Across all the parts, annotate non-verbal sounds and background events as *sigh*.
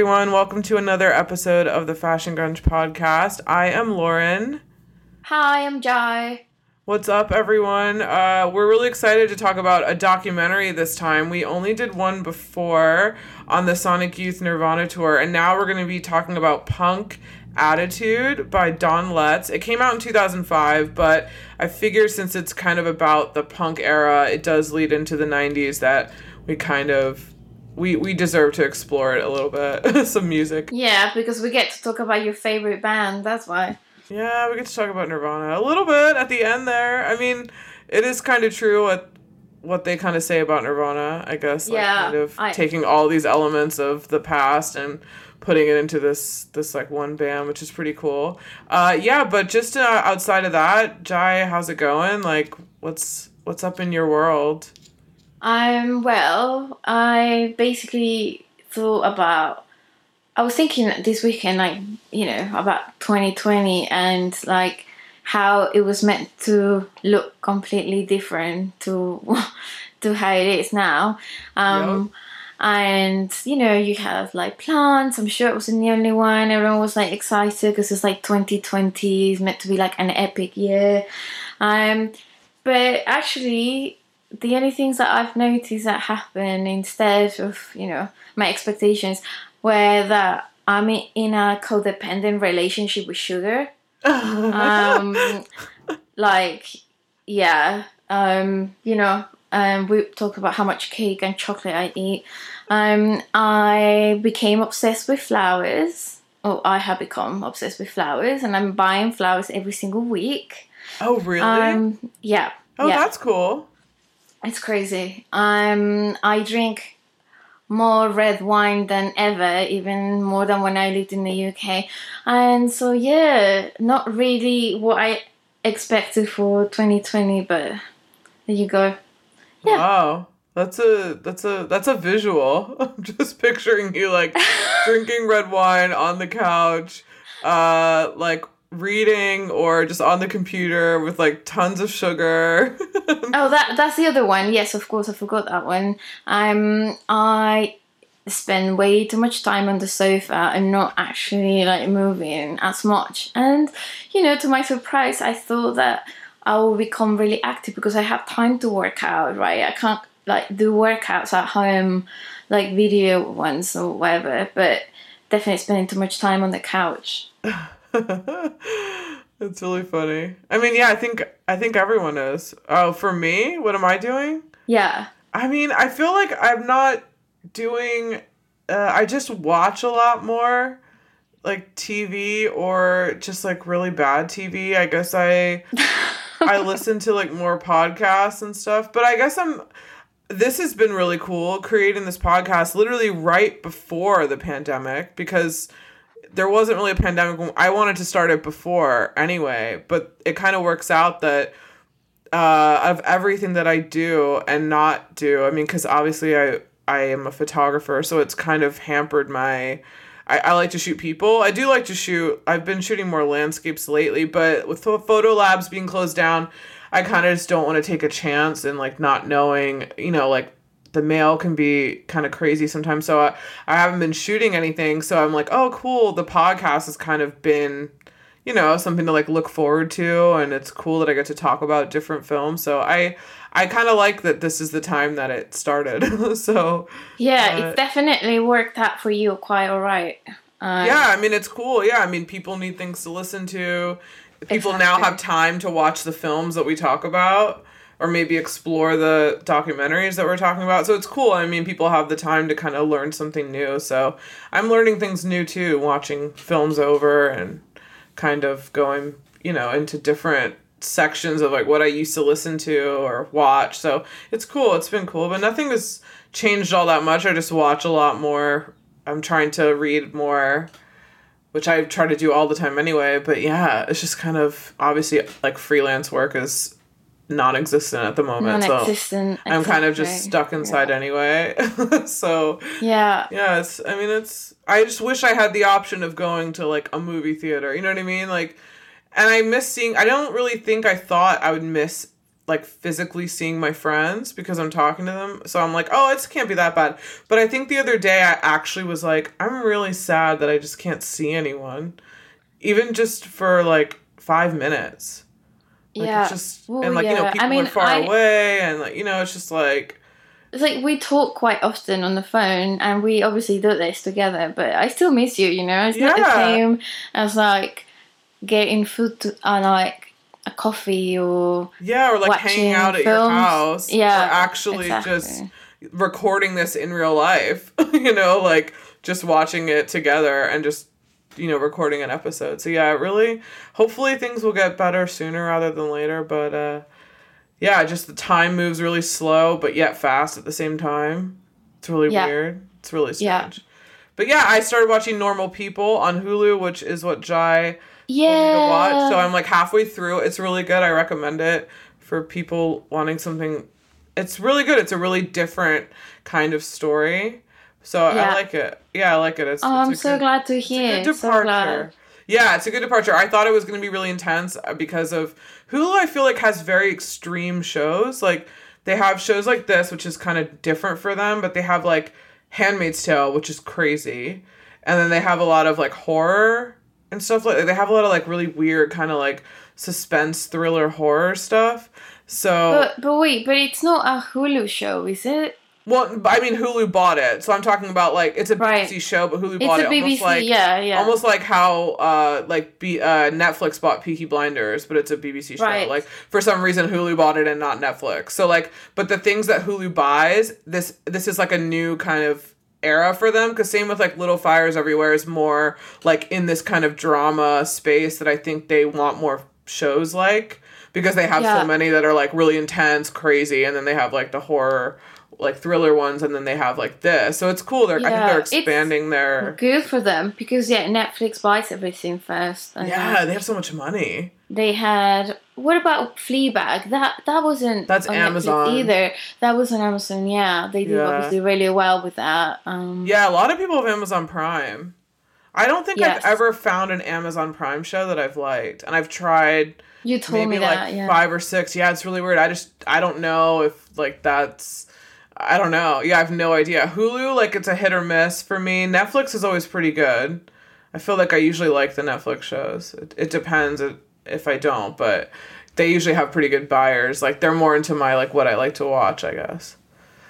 everyone. Welcome to another episode of the Fashion Grunge podcast. I am Lauren. Hi, I'm Jai. What's up, everyone? Uh, we're really excited to talk about a documentary this time. We only did one before on the Sonic Youth Nirvana tour, and now we're going to be talking about Punk Attitude by Don Letts. It came out in 2005, but I figure since it's kind of about the punk era, it does lead into the 90s that we kind of we we deserve to explore it a little bit. *laughs* Some music. Yeah, because we get to talk about your favorite band. That's why. Yeah, we get to talk about Nirvana a little bit at the end there. I mean, it is kind of true what what they kind of say about Nirvana, I guess. Like, Yeah, kind of I- taking all these elements of the past and putting it into this this like one band, which is pretty cool. Uh, yeah, but just uh, outside of that, Jai, how's it going? Like, what's what's up in your world? Um, well, I basically thought about. I was thinking this weekend, like you know, about 2020 and like how it was meant to look completely different to *laughs* to how it is now. Um, And you know, you have like plants. I'm sure it wasn't the only one. Everyone was like excited because it's like 2020 is meant to be like an epic year. Um, but actually, the only things that I've noticed that happen instead of you know my expectations were that I'm in a codependent relationship with sugar. Um, *laughs* like, yeah, um, you know, um, we talked about how much cake and chocolate I eat. Um, I became obsessed with flowers. Oh, I have become obsessed with flowers, and I'm buying flowers every single week. oh, really? Um, yeah. oh, yeah. that's cool. It's crazy. Um, I drink more red wine than ever, even more than when I lived in the UK. And so, yeah, not really what I expected for 2020, but there you go. Yeah. Wow. That's a that's a that's a visual. *laughs* I'm just picturing you like *laughs* drinking red wine on the couch, uh like reading or just on the computer with like tons of sugar. *laughs* Oh, that that's the other one. Yes, of course, I forgot that one. Um, I spend way too much time on the sofa and not actually like moving as much. And you know, to my surprise, I thought that I will become really active because I have time to work out. Right, I can't like do workouts at home, like video ones or whatever. But definitely spending too much time on the couch. *sighs* *laughs* *laughs* it's really funny. I mean, yeah, I think I think everyone is. Oh, for me, what am I doing? Yeah. I mean, I feel like I'm not doing. Uh, I just watch a lot more, like TV or just like really bad TV. I guess I I *laughs* listen to like more podcasts and stuff. But I guess I'm. This has been really cool creating this podcast literally right before the pandemic because there wasn't really a pandemic. I wanted to start it before anyway, but it kind of works out that uh, of everything that I do and not do. I mean, because obviously I I am a photographer, so it's kind of hampered my. I, I like to shoot people. I do like to shoot. I've been shooting more landscapes lately, but with pho- photo labs being closed down, I kind of just don't want to take a chance and like not knowing. You know, like the mail can be kind of crazy sometimes. So I, I haven't been shooting anything. So I'm like, oh, cool. The podcast has kind of been you know something to like look forward to and it's cool that i get to talk about different films so i i kind of like that this is the time that it started *laughs* so Yeah, Uh, it definitely worked out for you quite all right. Uh, yeah i mean it's cool yeah i mean people need things to listen to people now have time to watch the films that we talk about or maybe explore the documentaries that we're talking about. So it's cool. I mean people have the time to kind of learn something new. So i'm learning things new too watching films over and kind of going you know into different sections of like what i used to listen to or watch. So it's cool. It's been cool. But nothing has changed all that much. I just watch a lot more. I'm trying to read more which I try to do all the time anyway. But yeah, it's just kind of obviously like freelance work is non-existent at the moment. So non-existent. I'm kind of just stuck inside anyway. *laughs* so Yeah, yeah, it's. I mean, it's. I just wish I had the option of going to like a movie theater. You know what I mean? Like, and I miss seeing. I don't really think I thought I would miss like physically seeing my friends because I'm talking to them. So I'm like, oh, it can't be that bad. But I think the other day I actually was like, I'm really sad that I just can't see anyone, even just for like five minutes. Like, yeah. It's just Well, and like you know yeah. I people mean, are far I- away and like you know it's just like It's like we talk quite often on the phone, and we obviously do this together. But I still miss you. You know, it's not the Yeah. same as like getting food to, uh, like a coffee or yeah or like hanging out at your house Yeah, or actually exactly. just recording this in real life *laughs* you know like just watching it together and just you know recording an episode so yeah really hopefully things will get better sooner rather than later but uh yeah just the time moves really slow but yet fast at the same time it's really Yeah. weird it's really strange. Yeah. but yeah i started watching normal people on hulu which is what jai yeah. to watch. So I'm like halfway through. It's really good. I recommend it for people wanting something. It's really good. It's a really different kind of story. So Yeah. I like it. Yeah, I like it. It's, oh, I'm a so good, glad to it's a hear. good So departure. glad. yeah, it's a good departure. I thought it was going to be really intense uh, because of Hulu. I feel like has very extreme shows. Like they have shows like this, which is kind of different for them, but they have like Handmaid's Tale, which is crazy, and then they have a lot of like horror and stuff like. They have a lot of like really weird kind of like suspense thriller horror stuff. So But but wait, but it's not a Hulu show, is it? Well, I mean Hulu bought it, so I'm talking about like it's a Right. BBC show, but Hulu It's bought it almost BBC. like yeah, yeah. Almost like how uh like B- uh Netflix bought Peaky Blinders, but it's a BBC show. Right. Like for some reason Hulu bought it and not Netflix. So like but the things that Hulu buys, this this is like a new kind of era for them cuz same with like Little Fires Everywhere is more like in this kind of drama space that I think they want more shows like because they have Yeah. so many that are like really intense, crazy and then they have like the horror like thriller ones and then they have like this. So it's cool. They're I think they're expanding their Good for them because yeah, Netflix buys everything first. And Yeah, they have so much money. they had what about Fleabag? That that wasn't That's on Netflix Amazon. either. That was on Amazon. Yeah, they did Yeah. obviously really well with that. Um, Yeah, a lot of people have Amazon Prime. I don't think Yes. I've ever found an Amazon Prime show that I've liked, and I've tried you told maybe me that. like yeah. five or six. Yeah, it's really weird. I just I don't know if like that's I don't know. Yeah, I have no idea. Hulu like it's a hit or miss for me. Netflix is always pretty good. I feel like I usually like the Netflix shows. It, it depends if I don't, but they usually have pretty good buyers. Like they're more into my like what I like to watch, I guess.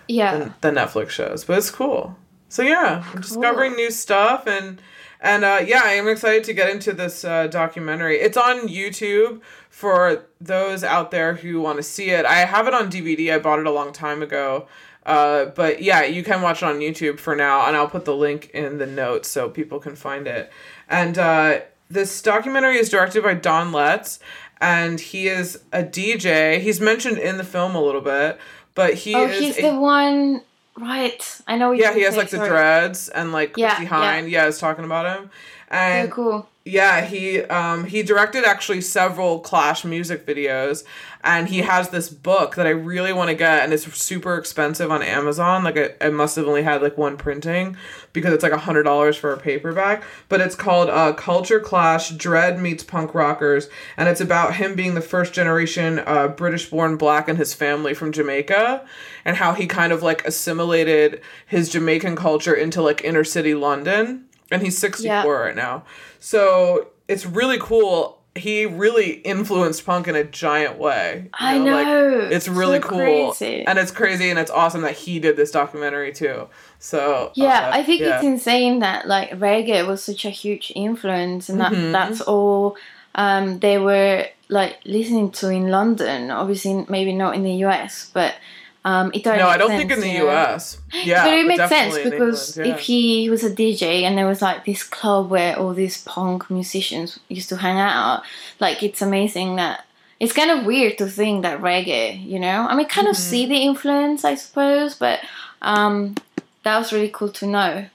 yeah. than the Netflix shows, but it's cool. So yeah, I'm discovering new stuff and and uh, yeah, I am excited to get into this uh, documentary. It's on YouTube for those out there who want to see it. I have it on DVD. I bought it a long time ago. Uh, but yeah, you can watch it on YouTube for now, and I'll put the link in the notes so people can find it. And uh, this documentary is directed by Don Letts, and he is a DJ. He's mentioned in the film a little bit, but he oh, he's a the one. Right, I know. yeah, he has like the dreads and like Yeah, Chrissie Hynde. Yeah, is talking about him. And cool. yeah, he um he directed actually several Clash music videos and he has this book that I really want to get and it's super expensive on Amazon. Like it, it must have only had like one printing because it's like a hundred dollars for a paperback. But it's called uh Culture Clash Dread Meets Punk Rockers and it's about him being the first generation uh British born black and his family from Jamaica and how he kind of like assimilated his Jamaican culture into like inner city London and he's 64 Yeah. right now. So it's really cool. He really influenced punk in a giant way. you I like, know. it's really So cool. crazy. And it's crazy and it's awesome that he did this documentary too. So Yeah, uh, I think yeah. it's insane that like reggae was such a huge influence, and that Mhm. that's all um, they were like listening to in London. Obviously, maybe not in the US, but um, it No, I don't sense, think in the you know? US. Yeah. but it makes sense because England, if he was a DJ and there was like this club where all these punk musicians used to hang out, like it's amazing that it's kind of weird to think that reggae, you know, I mean, kind of Mm-hmm. see the influence, I suppose, but um, that was really cool to know.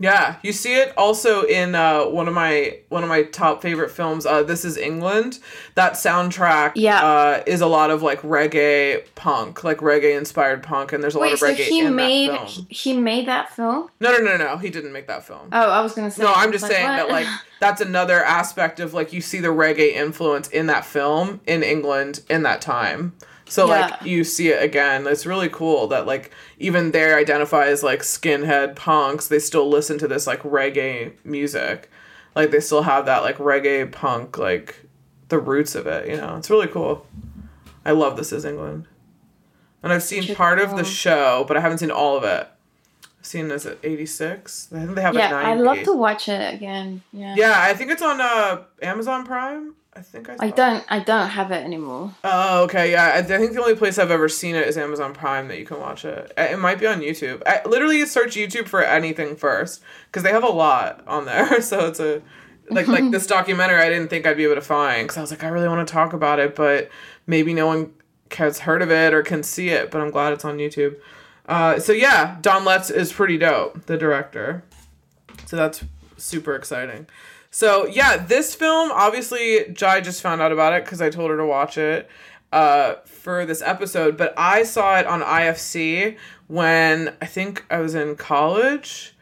Yeah, you see it also in uh, one of my one of my top favorite films. Uh, this is England. That soundtrack Yeah. uh, is a lot of like reggae punk, like reggae inspired punk, and there's a lot of so reggae he in made that film. he made that film? No, no, no, no. He didn't make that film. Oh, I was gonna say. no, I'm just saying what? that like *laughs* that's another aspect of like you see the reggae influence in that film in England in that time. So Yeah. like you see it again. It's really cool that like even they identify as like skinhead punks, they still listen to this like reggae music. Like they still have that like reggae punk like the roots of it, you know. It's really cool. I love This Is England. And I've seen Should part of the show, but I haven't seen all of it. I've seen is it 86? I think they have yeah, it 90. I'd love to watch it again. Yeah. Yeah, I think it's on uh Amazon Prime. I think I I don't I don't have it anymore. Oh, okay. Yeah, I, I think the only place I've ever seen it is Amazon Prime that you can watch it. It might be on YouTube. I literally search YouTube for anything first because they have a lot on there. *laughs* So it's a like like this *laughs* documentary. I didn't think I'd be able to find because I was like, I really want to talk about it, but maybe no one has heard of it or can see it. But I'm glad it's on YouTube. Uh, so yeah, Don Letts is pretty dope, the director. So that's super exciting. So yeah, this film obviously Jai just found out about it because I told her to watch it uh, for this episode. But I saw it on IFC when I think I was in college,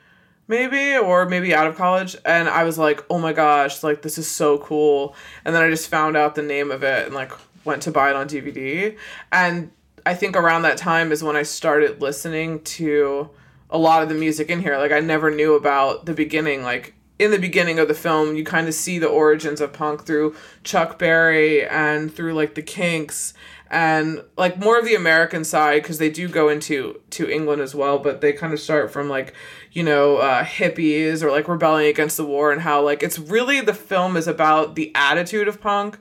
maybe or maybe out of college, and I was like, oh my gosh, like this is so cool. And then I just found out the name of it and like went to buy it on DVD. And I think around that time is when I started listening to a lot of the music in here. Like I never knew about the beginning. Like in the beginning of the film, you kind of see the origins of punk through Chuck Berry and through like the Kinks and like more of the American side because they do go into to England as well, but they kind of start from like you know uh, hippies or like rebelling against the war and how like it's really the film is about the attitude of punk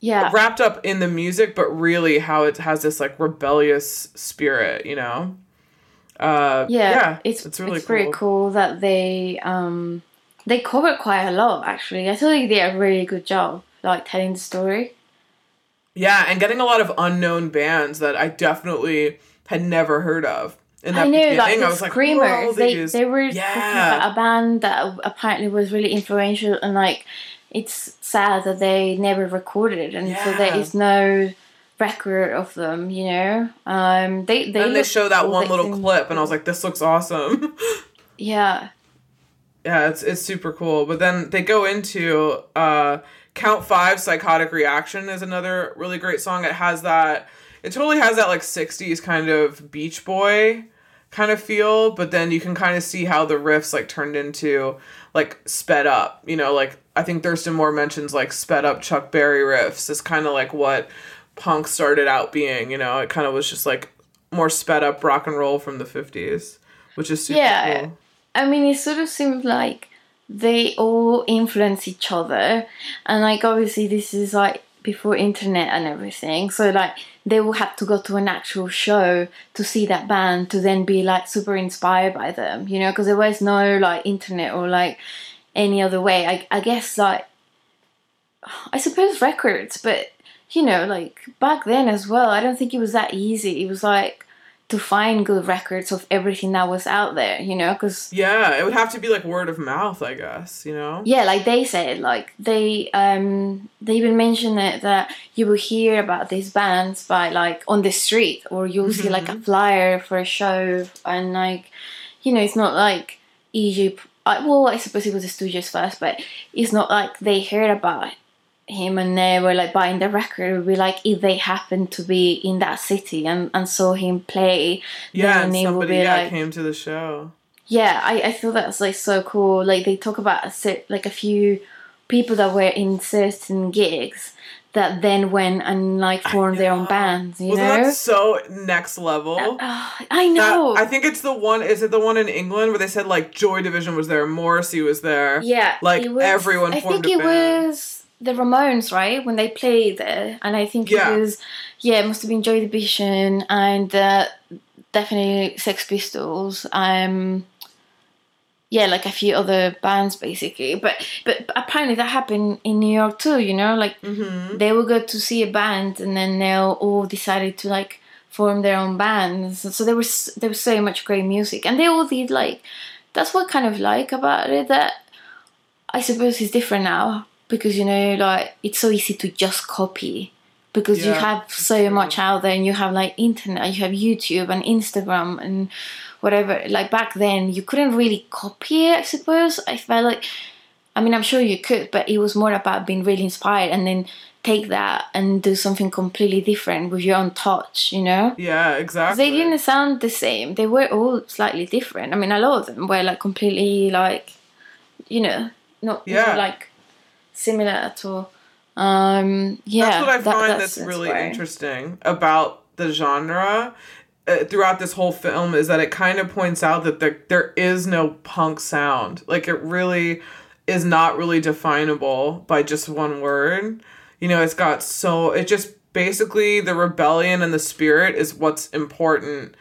Yeah. wrapped up in the music, but really how it has this like rebellious spirit, you know. Uh, yeah, yeah, it's it's really it's pretty cool that they um they cover quite a lot actually. I feel like they did a really good job like telling the story. Yeah, and getting a lot of unknown bands that I definitely had never heard of. In that I know, beginning, like I the was like, who Screamers. they they were talking Yeah. about a band that apparently was really influential, and like it's sad that they never recorded, and so there is no record of them. You know, um, they they and they show that one little clip, and I was like, this looks awesome. *laughs* yeah, yeah, it's it's super cool. But then they go into uh, Count Five, Psychotic Reaction is another really great song. It has that. It totally has that like '60s kind of Beach Boy kind of feel, but then you can kind of see how the riffs like turned into like sped up. You know, like I think Thurston Moore mentions like sped up Chuck Berry riffs is kind of like what punk started out being. You know, it kind of was just like more sped up rock and roll from the '50s, which is super Yeah. cool. I mean, it sort of seems like they all influence each other, and like obviously this is like before internet and everything, so like they will have to go to an actual show to see that band to then be like super inspired by them, you know, because there was no like internet or like any other way. I I guess like I suppose records, but you know, like back then as well, I don't think it was that easy. It was like to find good records of everything that was out there, you know, because Yeah, it would have to be like word of mouth, I guess, you know? yeah, like they said, like they um they even mentioned it that you will hear about these bands by like on the street or you'll see like a flyer for a show and like you know it's not like easy. I, well, I suppose it was the Stooges first, but it's not like they heard about him and they were like buying the record. It would be like if they happened to be in that city and, and saw him play, Yeah, then and somebody yeah, like came to the show. yeah, I, I feel that's like so cool. Like they talk about a like a few people that were in certain gigs that then went and like formed their own bands. You Wasn't know, that so next level? Ah, I That- know. I think it's the one. Is it the one in England where they said like Joy Division was there, Morrissey was there? yeah, like, was- everyone I think it band. was the Ramones, right, when they played there, and I think Yeah. it was yeah, it must have been Joy Division and uh, definitely Sex Pistols. Um, yeah, like a few other bands basically, but but apparently that happened in New York too. You know, like Mm-hmm. they will go to see a band and then they'll all decided to like form their own bands. So there was there was so much great music, and they all did like that's what I kind of like about it that I suppose is different now because you know like it's so easy to just copy because you have so much out there and you have like internet you have youtube and instagram and whatever like back then you couldn't really copy it i suppose i felt like I mean, I'm sure you could, but it was more about being really inspired and then take that and do something completely different with your own touch, you know? yeah exactly. They didn't sound the same. They were all slightly different. I mean, a lot of them were like completely like, you know, not Yeah. like similar at all. Um, yeah, that's what I that- find that's, really inspiring. interesting about the genre uh, throughout this whole film is that it kind of points out that there there is no punk sound. Like it really is not really definable by just one word. You know, it's got so it just basically the rebellion and the spirit is what's important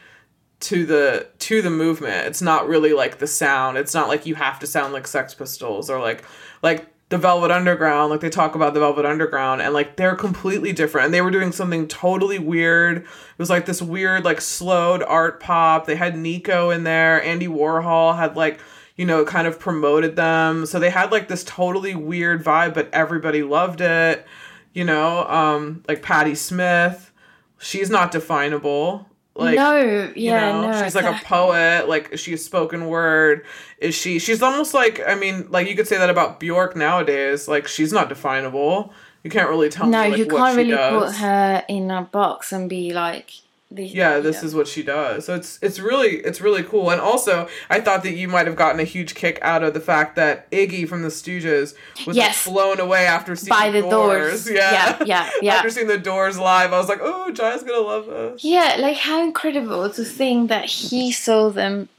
to the to the movement. It's not really like the sound. It's not like you have to sound like Sex Pistols or like like the Velvet Underground. Like they talk about the Velvet Underground and like they're completely different. And they were doing something totally weird. It was like this weird like slowed art pop. They had Nico in there. Andy Warhol had like you know kind of promoted them. So they had like this totally weird vibe, but everybody loved it. You know, um, like Patti Smith. She's not definable. Like no, yeah, you know, no. she's like a poet. Like is she a spoken word? Is she? She's almost like I mean, like you could say that about Bjork nowadays. Like she's not definable. You can't really tell. no, me, like, you can't really does. put her in a box and be like, this, Yeah, this is what she does. So it's it's really it's really cool. And also, I thought that you might have gotten a huge kick out of the fact that Iggy from the Stooges was Yes. blown away after seeing by the doors. *laughs* Yeah, Yeah, yeah, yeah. after seeing the Doors live, I was like, oh, Jai's gonna love this. Yeah, like how incredible to think that he saw them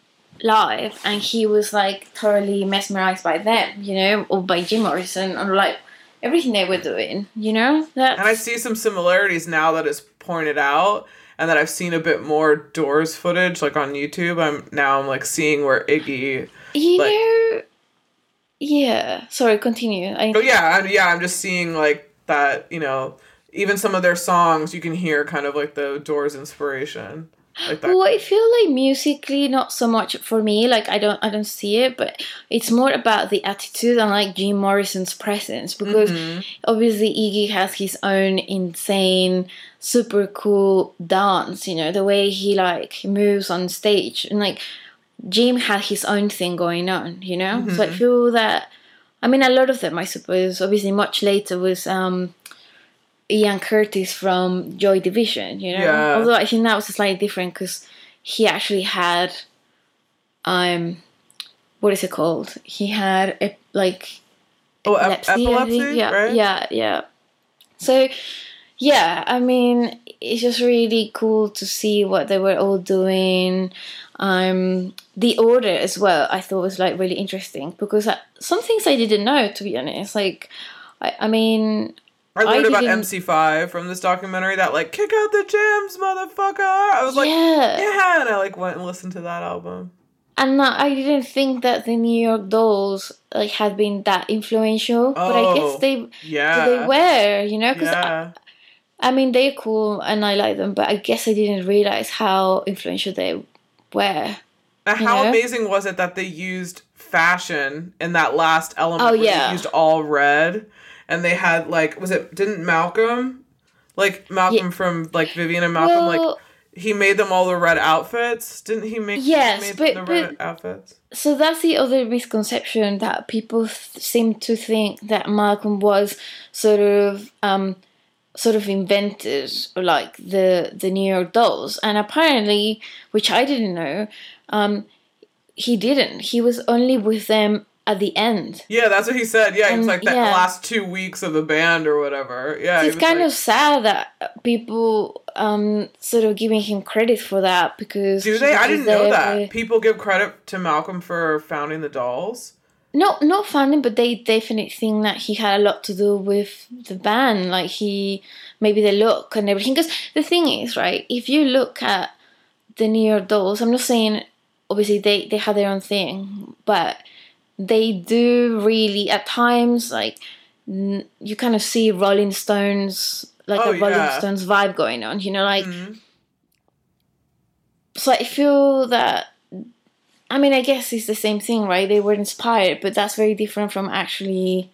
live and he was like thoroughly mesmerized by them, you know, or by Jim Morrison or like everything they were doing, you know? That's, And I see some similarities now that it's pointed out, and that I've seen a bit more Doors footage, like on YouTube. I'm now I'm like seeing where Iggy. you like- know, yeah. Sorry, continue. I, Oh yeah, I'm, yeah. I'm just seeing like that. You know, even some of their songs, you can hear kind of like the Doors inspiration, like. Well, I feel like musically, not so much for me. Like I don't, I don't see it, but it's more about the attitude and like Jim Morrison's presence because Mhm. obviously Iggy has his own insane, super cool dance. You know the way he like moves on stage, and like Jim had his own thing going on. You know, so I Mhm. feel that. I mean, a lot of them, I suppose. Obviously, much later was um, Ian Curtis from Joy Division. You know, Yeah. although I think that was slightly different because he actually had, um, what is it called? He had a, like Oh, epilepsy. Epilepsy. Yeah, right? yeah, yeah. So, yeah, I mean, it's just really cool to see what they were all doing. Um, the order as well, I thought was like really interesting because I, some things I didn't know, to be honest. Like, I, I mean, I learned I about didn't- MC5 from this documentary. That like kick out the jams, motherfucker. I was like, yeah. yeah, and I like went and listened to that album. And uh, I didn't think that the New York Dolls like had been that influential, but I guess Oh, they Yeah, they were, you know, because yeah. I mean, they're cool and I like them, but I guess I didn't realize how influential they were. And how know? amazing was it that they used fashion in that last element? Oh, yeah. they used all red, and they had like, was it didn't Malcolm, like Malcolm from like Vivienne and Malcolm, like he made them all the red outfits. Didn't he make? Yes, made but- the but- red outfits. so that's the other misconception that people th- seem to think that Malcolm was sort of um sort of invented like the the New York Dolls, and apparently, which I didn't know, um, he didn't. He was only with them at the end. Yeah, that's what he said. Yeah, he was like that yeah. last two weeks of the band or whatever. Yeah, it's kind like- of sad that people um sort of giving him credit for that because Do they? I didn't know that. People give credit to Malcolm for founding the Dolls. No, not founding, but they definitely think that he had a lot to do with the band. Like he, maybe the look and everything. Because the thing is, right? If you look at the New York Dolls, I'm not saying obviously they they have their own thing, but they do really at times like n- you kind of see Rolling Stones like Oh, a Rolling yeah. Stones vibe going on. You know, like Mhm. so I feel that I mean I guess it's the same thing, right? They were inspired, but that's very different from actually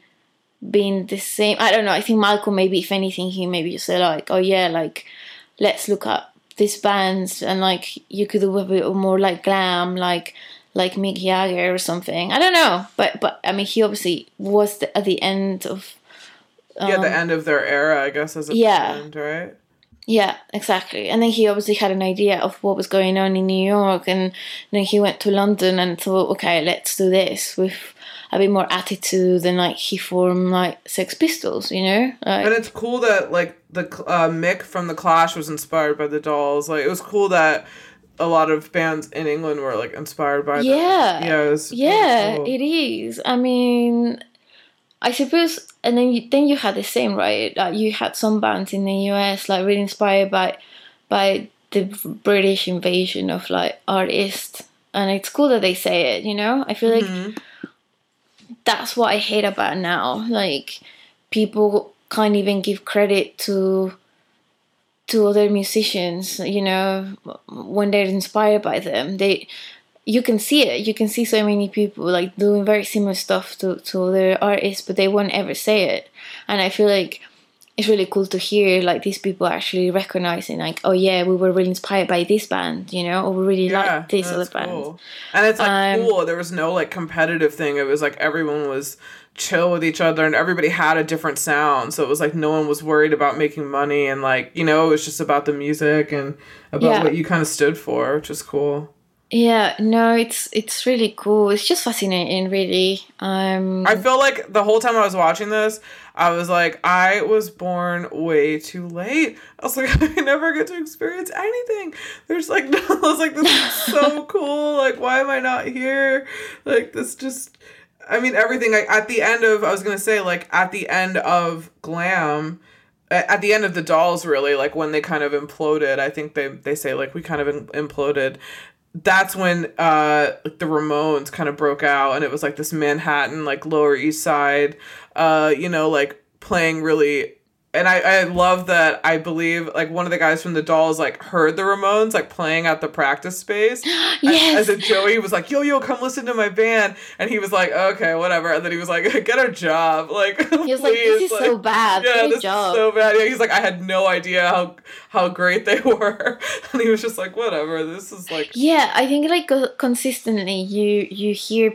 being the same. I don't know. I think Malcolm maybe if anything he maybe just said like, oh yeah, like let's look up these bands and like you could do a bit more like glam, like like Mick Jagger or something. I don't know, but but I mean, he obviously was the, at the end of. yeah, the end of their era, I guess, as a Um, yeah. band, right? Yeah, exactly. And then he obviously had an idea of what was going on in New York, and then he went to London and thought, okay, let's do this with a bit more attitude, than like he formed like Sex Pistols, you know. Like, And it's cool that like the uh, Mick from the Clash was inspired by the Dolls. Like it was cool that a lot of bands in England were like inspired by. them. Yeah. yeah, it was yeah, cool. it is. I mean, I suppose, and then you then you had the same, right? Like you had some bands in the US like really inspired by by the British invasion of like artists, and it's cool that they say it. You know, I feel like Mhm. that's what I hate about now. Like people can't even give credit to to other musicians, you know, when they're inspired by them. They you can see it. You can see so many people like doing very similar stuff to, to other artists, but they won't ever say it. And I feel like it's really cool to hear like these people actually recognizing like, oh yeah, we were really inspired by this band, you know, or we really like this other that's band. And it's like Um, cool. There was no like competitive thing. It was like everyone was chill with each other and everybody had a different sound. So it was like no one was worried about making money and like, you know, it was just about the music and about Yeah. what you kind of stood for, which is cool. Yeah, no, it's it's really cool. It's just fascinating, really. Um, I feel like the whole time I was watching this, I was like, I was born way too late. I was like, *laughs* I never get to experience anything. There's like, no, *laughs* I was like, this is so *laughs* cool. Like, why am I not here? Like, this just, I mean, everything. Like, at the end of, I was gonna say, like, at the end of Glam, at the end of the dolls, really, like when they kind of imploded. I think they they say like we kind of imploded that's when uh like the Ramones kind of broke out and it was like this Manhattan like Lower East Side uh you know like playing really and I I love that I believe like one of the guys from the Dolls like heard the Ramones like playing at the practice space *gasps* yes, as a Joey was like yo yo come listen to my band and he was like okay whatever and then he was like *laughs* get a job like *laughs* he was like, "This is so bad. yeah, this job." is so bad. Yeah, he's like, I had no idea how how great they *laughs* were, and he was just like, whatever. This is like, Yeah, I think like consistently you you hear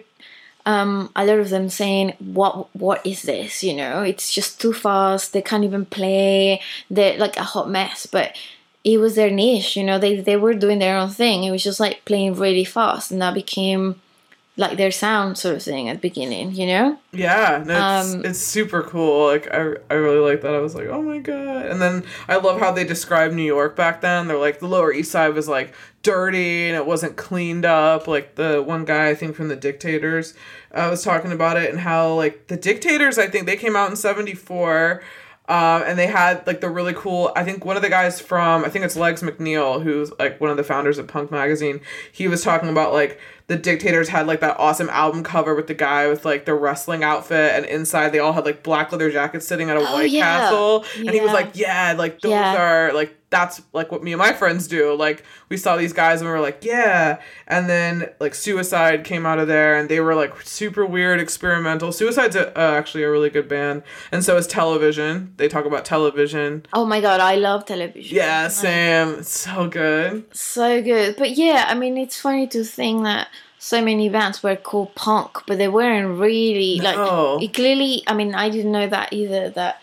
um, a lot of them saying, "What what is this?" You know, it's just too fast. They can't even play. They're like a hot mess, but. It was their niche, you know. They they were doing their own thing. It was just like playing really fast, and that became like their sound sort of thing at the beginning, you know. yeah, no, it's, Um, it's super cool. Like I I really like that. I was like, oh my god. And then I love how they described New York back then. They're like the Lower East Side was like dirty and it wasn't cleaned up. Like the one guy I think from the Dictators uh, was talking about it and how like the Dictators I think they came out in '74. Um, and they had like the really cool. I think one of the guys from I think it's Legs McNeil, who's like one of the founders of Punk Magazine. He was talking about like the Dictators had like that awesome album cover with the guy with like the wrestling outfit, and inside they all had like black leather jackets sitting at a Oh, White yeah. Castle. And he was like, "Yeah, like those Yeah. are like that's like what me and my friends do. Like we saw these guys and we were like, yeah. And then like Suicide came out of there and they were like super weird, experimental. Suicide's a, uh, actually a really good band, and so is Television. They talk about Television. Oh my god, I love television. Yeah, Sam, so good. so good. But yeah, I mean, it's funny to think that so many bands were called punk, but they weren't really like. It clearly, I mean, I didn't know that either. That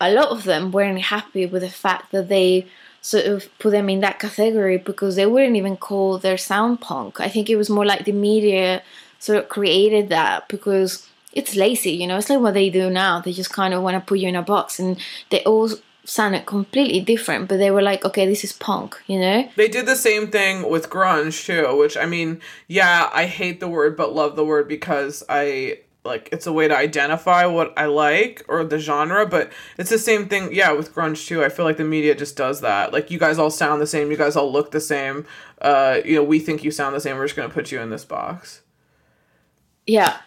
a lot of them weren't happy with the fact that they sort of put them in that category because they wouldn't even call their sound punk. I think it was more like the media sort of created that because it's lazy, you know. It's like what they do now. They just kind of want to put you in a box, and they all sounded completely different. But they were like, okay, this is punk, you know. They did the same thing with grunge too, which I mean, yeah, I hate the word but love the word because I like it's a way to identify what I like or the genre, but it's the same thing yeah with grunge too. I feel like the media just does that. Like you guys all sound the same, you guys all look the same. Uh, you know, we think you sound the same. We're just to put you in this box. Yeah,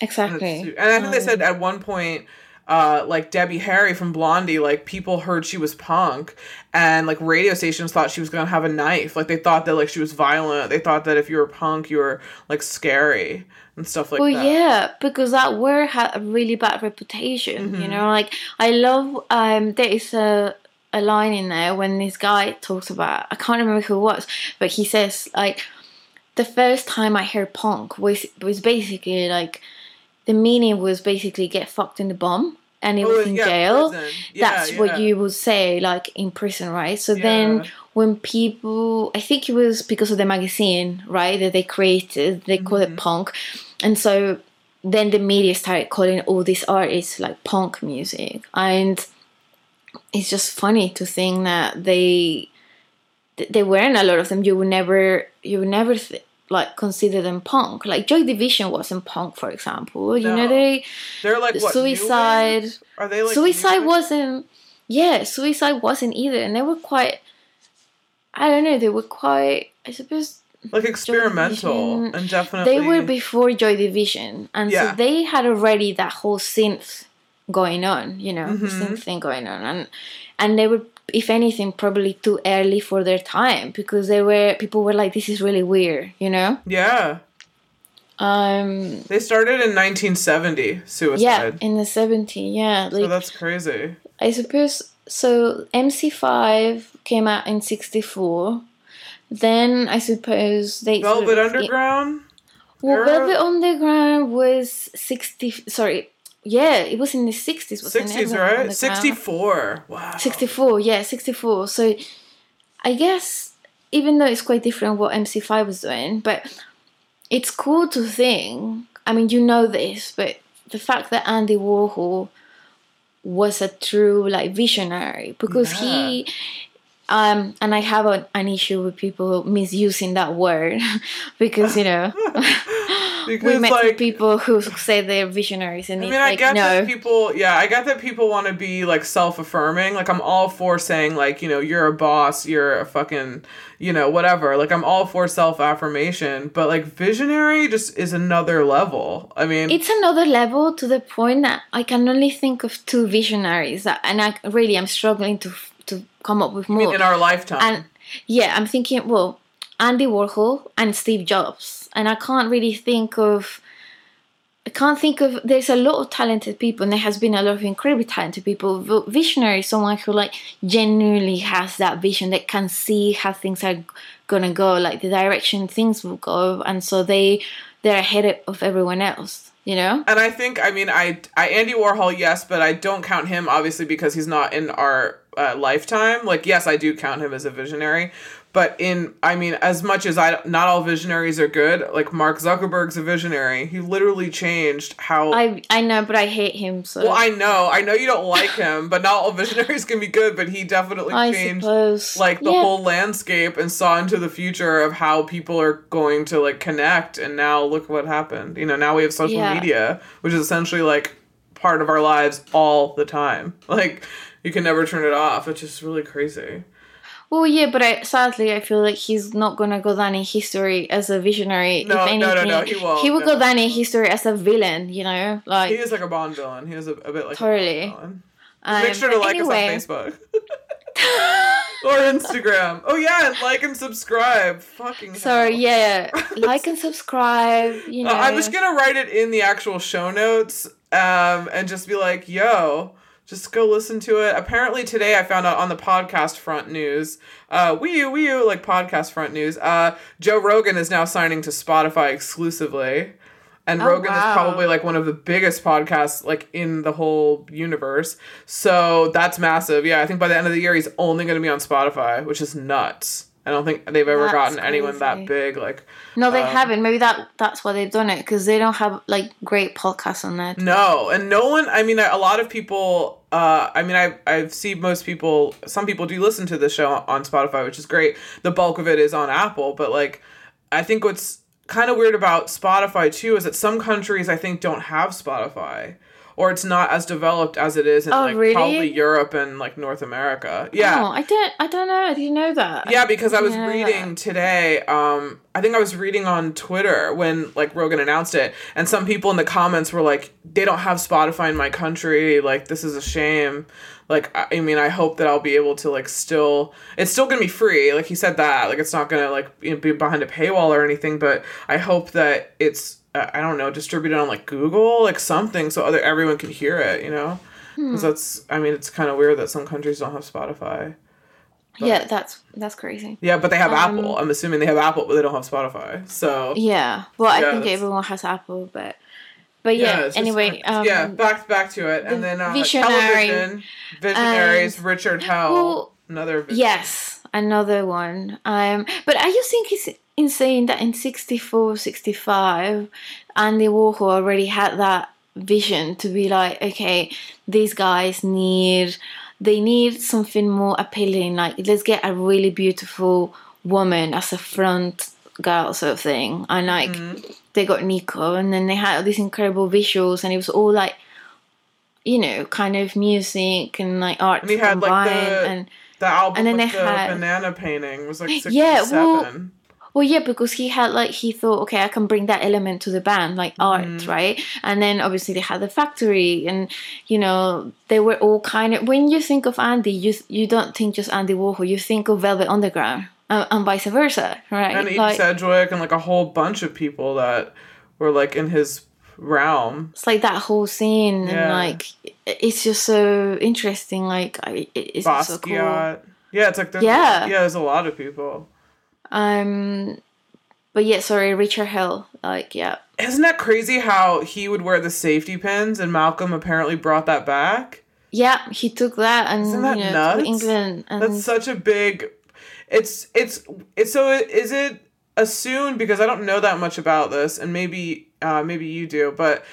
exactly. it's- and I think they said at one point, uh, like Debbie Harry from Blondie, like people heard she was punk, and like radio stations thought she was gonna have a knife. Like they thought that like she was violent. They thought that if you were punk, you were like scary and stuff like well, that. Well, yeah, because that word had a really bad reputation. Mm-hmm. You know, like I love. Um, there is a a line in there when this guy talks about. I can't remember who it was, but he says like, the first time I heard punk was was basically like the meaning was basically get fucked in the bum and it Oh, was in yeah, jail. Yeah, That's what you would say like in prison, right? So Yeah. then when people I think it was because of the magazine, right, that they created, they Mm-hmm. it punk. And so then the media started calling all these artists like punk music. And it's just funny to think that they th- there weren't a lot of them. You would never, you would never th- like consider them punk. Like Joy Division wasn't punk, for example. You know, they They're like what? Suicide. Are they like Suicide wasn't. Yeah, Suicide wasn't either, and they were quite. I don't know. They were quite. I suppose like experimental and definitely they were before Joy Division, and Yeah. so they had already that whole synth going on, you know, the Mhm. synth thing going on, and and they were, if anything, probably too early for their time because they were people were like, this is really weird, you know. yeah. Um, They started in 1970. Suicide. yeah, in the 70s, yeah, so that's crazy. I suppose so. MC5 came out in '64. Then I suppose they sort Velvet of- Underground. Well, Velvet Underground was 60. Sorry, yeah, it was in the 60s. wasn't it? 60s, Velvet right? 64. Wow. 64, yeah, 64. So I guess even though it's quite different what MC5 was doing, but it's cool to think. I mean, you know this, but the fact that Andy Warhol was a true like visionary because he um and I have a, an issue with people misusing that word *laughs* because you know *laughs* we Because, met like- people who say they're visionaries and I mean, I like get no that people, yeah, I get that people want to be like self affirming. Like, I'm all for saying, like, you know, you're a boss, you're a fucking, you know, whatever. Like, I'm all for self affirmation, but like, visionary just is another level. I mean, it's another level to the point that I can only think of two visionaries that, and I really am struggling to to come up with more. in our lifetime. and yeah, I'm thinking well, Andy Warhol and Steve Jobs, and I can't really think of. I can't think of. There's a lot of talented people, and there has been a lot of incredibly talented people. Vi- Visionary, is someone who like genuinely has that vision, that can see how things are gonna go, like the direction things will go, and so they they're ahead of everyone else. You know. And I think, I mean, I, I Andy Warhol, yes, but I don't count him obviously because he's not in our uh, lifetime. Like, yes, I do count him as a visionary, but in, I mean, as much as I, not all visionaries are good. Like Mark Zuckerberg's a visionary. He literally changed how. I I know, but I hate him. So well, I know, I know you don't like him, but not all visionaries can be good. But he definitely I changed suppose like the Yeah. whole landscape and saw into the future of how people are going to like connect and now look what happened you know now we have social Yeah. media which is essentially like part of our lives all the time *laughs* like you can never turn it off it's just really crazy Well, yeah, but I sadly I feel like he's not gonna go down in history as a visionary. No, if no, anything, no, no, he won't, He will no. go down in history as a villain. You know, like he is like a bond villain he is a, a bit like Totally. a bond villain. um, make sure to like anyway. us on facebook *laughs* or instagram oh yeah like and subscribe fucking Sorry, hell. yeah, *laughs* like and subscribe. You know, Uh, I'm just gonna write it in the actual show notes, um, and just be like, "Yo, just go listen to it." Apparently today, I found out on the podcast front news, uh, wee you, wee you, like podcast front news. Uh, Joe Rogan is now signing to Spotify exclusively, and Oh, Rogan wow. is probably like one of the biggest podcasts like in the whole universe. So that's massive. Yeah, I think by the end of the year, he's only gonna be on Spotify, which is nuts. I don't think they've ever That's gotten anyone that big. Like, no, they um, haven't. Maybe that that's why they've done it because they don't have like great podcasts on there. No, and no one. I mean, a lot of people. Uh, I mean, I I've seen most people. Some people do listen to the show on Spotify, which is great. The bulk of it is on Apple, but like, I think what's kind of weird about Spotify too is that some countries I think don't have Spotify, or it's not as developed as it is in Oh, like really? probably Europe and like North America. Yeah. Oh, I don't. I don't know. I didn't know that. Yeah, because I was reading today. Um, I think I was reading on Twitter when like Rogan announced it, and some people in the comments were like, "They don't have Spotify in my country. Like, this is a shame." Like, I I mean, I hope that I'll be able to like still. It's still gonna be free. Like he said that. Like, it's not gonna like you know, be behind a paywall or anything. But I hope that it's. I don't know, distributed on like Google, like something, so other everyone can hear it. You know, because that's. I mean, it's kind of weird that some countries don't have Spotify. But- yeah, that's that's crazy. Yeah, but they have Um, Apple. I'm assuming they have Apple, but they don't have Spotify. So Yeah. Well, I think everyone has Apple, but but yeah. just anyway, crazy. um, yeah, back back to it, the and then uh, visionary television, visionaries, Richard Hell, Well, another. vis- Yes, another one. Um, but I just think it's insane that in 64, 65, Andy Warhol already had that vision to be like, okay, these guys need, they need something more appealing. Like, let's get a really beautiful woman as a front girl sort of thing. And like, Mhm. they got Nico, and then they had all these incredible visuals, and it was all like, you know, kind of music and like art And he had, like, the- and The album And then they the had- banana painting was like sixty-seven. *laughs* Yeah, well, Well, yeah, because he had like he thought, okay, I can bring that element to the band, like art, Mhm. right? And then obviously they had the factory, and you know they were all kind of. When you think of Andy, you you don't think just Andy Warhol, you think of Velvet Underground, and, and vice versa, right? and like Sedgwick and like a whole bunch of people that were like in his realm. it's like that whole scene, and like it's just so interesting. Like it's just so cool. Yeah, it's like there's, Yeah. yeah, there's a lot of people. Um, but yeah, sorry, Richard Hell. Like yeah, Isn't that crazy how he would wear the safety pins and Malcolm apparently brought that back? yeah, he took that and Isn't that you know nuts? to England and That's such a big it's it's it's so is it assumed because I don't know that much about this and maybe uh maybe you do, but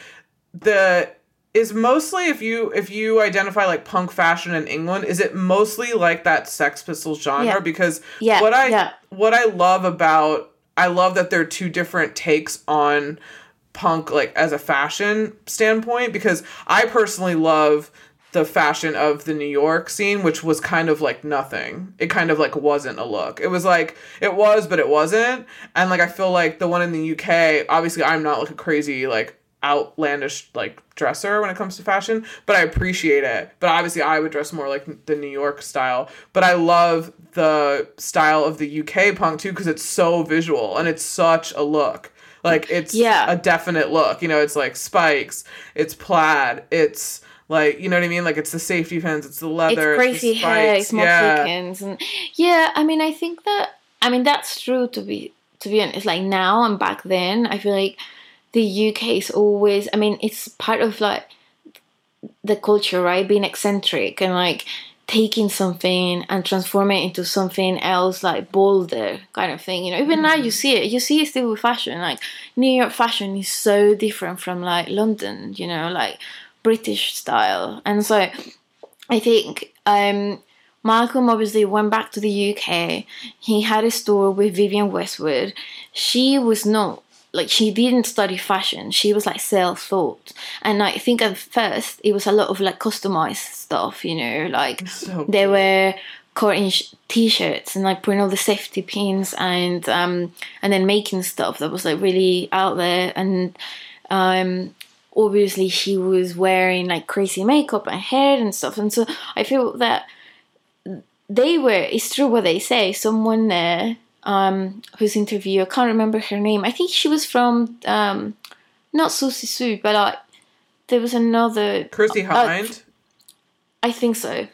the is mostly if you if you identify like punk fashion in England, is it mostly like that Sex Pistols genre? Yeah. Because yeah, what I yeah. what I love about I love that there are two different takes on punk like as a fashion standpoint because I personally love the fashion of the New York scene which was kind of like nothing. It kind of like wasn't a look. It was like it was but it wasn't. And like I feel like the one in the UK obviously I'm not like a crazy like outlandish like dresser when it comes to fashion, but I appreciate it. But obviously I would dress more like the New York style. But I love the style of the UK punk too because it's so visual and it's such a look. Like it's Yeah. a definite look. You know, it's like spikes, it's plaid, it's like you know what I mean? Like it's the safety pins, it's the leather, it's crazy it's hair, it's yeah. and yeah. I mean, I think that I mean that's true to be to be honest. Like now and back then, I feel like the UK is always. I mean, it's part of like the culture, right? Being eccentric and like taking something and transforming it into something else, like bolder kind of thing. You know, even now Mm-hmm. you see it. You see it still with fashion. Like New York fashion is so different from like London. You know, like British style, and so I think um, Malcolm obviously went back to the UK. He had a store with Vivienne Westwood. She was not like she didn't study fashion. She was like self-taught, and I think at first it was a lot of like customized stuff. You know, like So they were cutting sh- t-shirts and like putting all the safety pins and um and then making stuff that was like really out there and um obviously she was wearing like crazy makeup and hair and stuff and so i feel that they were it's true what they say someone there um whose interview i can't remember her name i think she was from um not Siouxsie Sioux but like there was another Chrissie uh, Hynde. i think so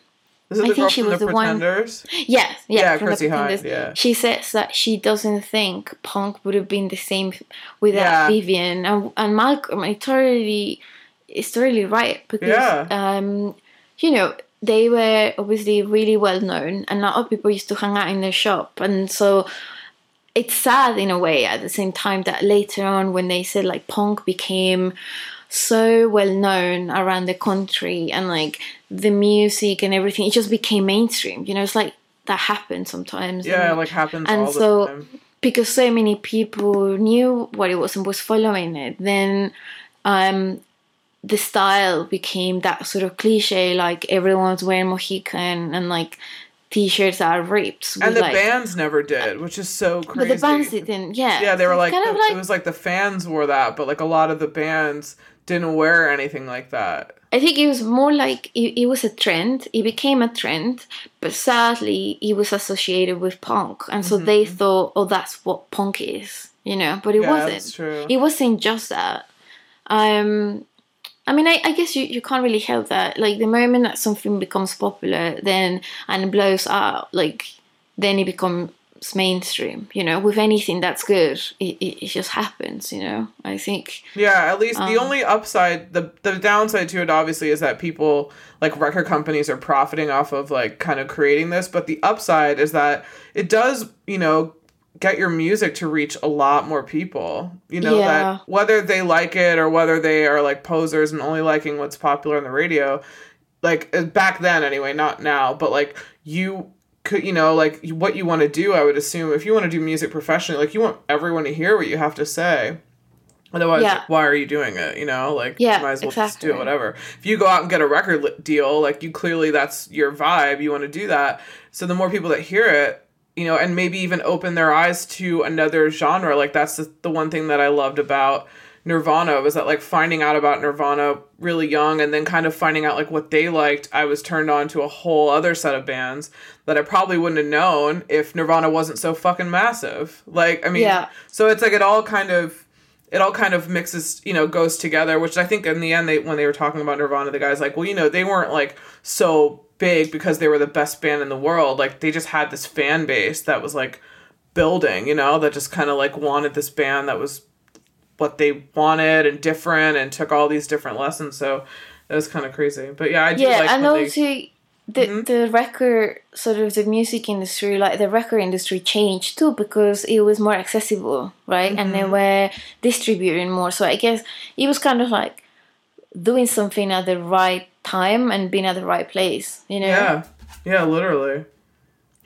Is it I the think she was the the one- Pretenders? Yeah, yeah, Yeah, the Chrissie Hynde, yeah. She says that she doesn't think punk would have been the same without Yeah. Vivienne and, and Malcolm. I totally, it's totally right because, Yeah. um, you know, they were obviously really well known, and a lot of people used to hang out in their shop, and so it's sad in a way at the same time that later on when they said like punk became so well known around the country and like the music and everything it just became mainstream you know it's like that happens sometimes. Yeah, and- like happens and all the so- because so many people knew what it was and was following it then um the style became that sort of cliche like everyone's wearing mohican and like t-shirts are ripped And the like, bands never did, which is so crazy. but the bands didn't yeah Yeah, they were like, kind the, of like it was like the fans wore that, but like a lot of the bands didn't wear anything like that. I think it was more like it, it was a trend. It became a trend, but sadly, it was associated with punk, and so they thought, "Oh, that's what punk is," you know. But it Mm-hmm. yeah, wasn't. It wasn't just that. Um, I mean, I, I guess you, you can't really help that. Like the moment that something becomes popular, then and blows up, like then it becomes mainstream. You know, with anything that's good, it, it, it just happens. You know, I think. Yeah, at least the Um, only upside, the the downside to it, obviously, is that people like record companies are profiting off of like kind of creating this. But the upside is that it does, you know, get your music to reach a lot more people. You know Yeah. that whether they like it or whether they are like posers and only liking what's popular on the radio, like uh, back then anyway, not now, but like you could you know like what you want to do i would assume if you want to do music professionally like you want everyone to hear what you have to say otherwise Yeah. why are you doing it you know like Yeah, you might as well just do it whatever if you go out and get a record deal like you clearly that's your vibe you want to do that so the more people that hear it you know and maybe even open their eyes to another genre like that's the, the one thing that i loved about nirvana was that like finding out about nirvana really young and then kind of finding out like what they liked i was turned on to a whole other set of bands that i probably wouldn't have known if nirvana wasn't so fucking massive like i mean Yeah. so it's like it all kind of it all kind of mixes, you know, goes together, which I think in the end they when they were talking about Nirvana, the guy's like, well, you know, they weren't like so big because they were the best band in the world. Like they just had this fan base that was like building, you know, that just kind of like wanted this band that was what they wanted and different and took all these different lessons. So it was kind of crazy. But yeah, I do yeah like and when they- also the Mhm. the record sort of the music industry like the record industry changed too because it was more accessible right and Mm-hmm. they were distributing more so i guess it was kind of like doing something at the right time and being at the right place you know Yeah. Yeah, literally.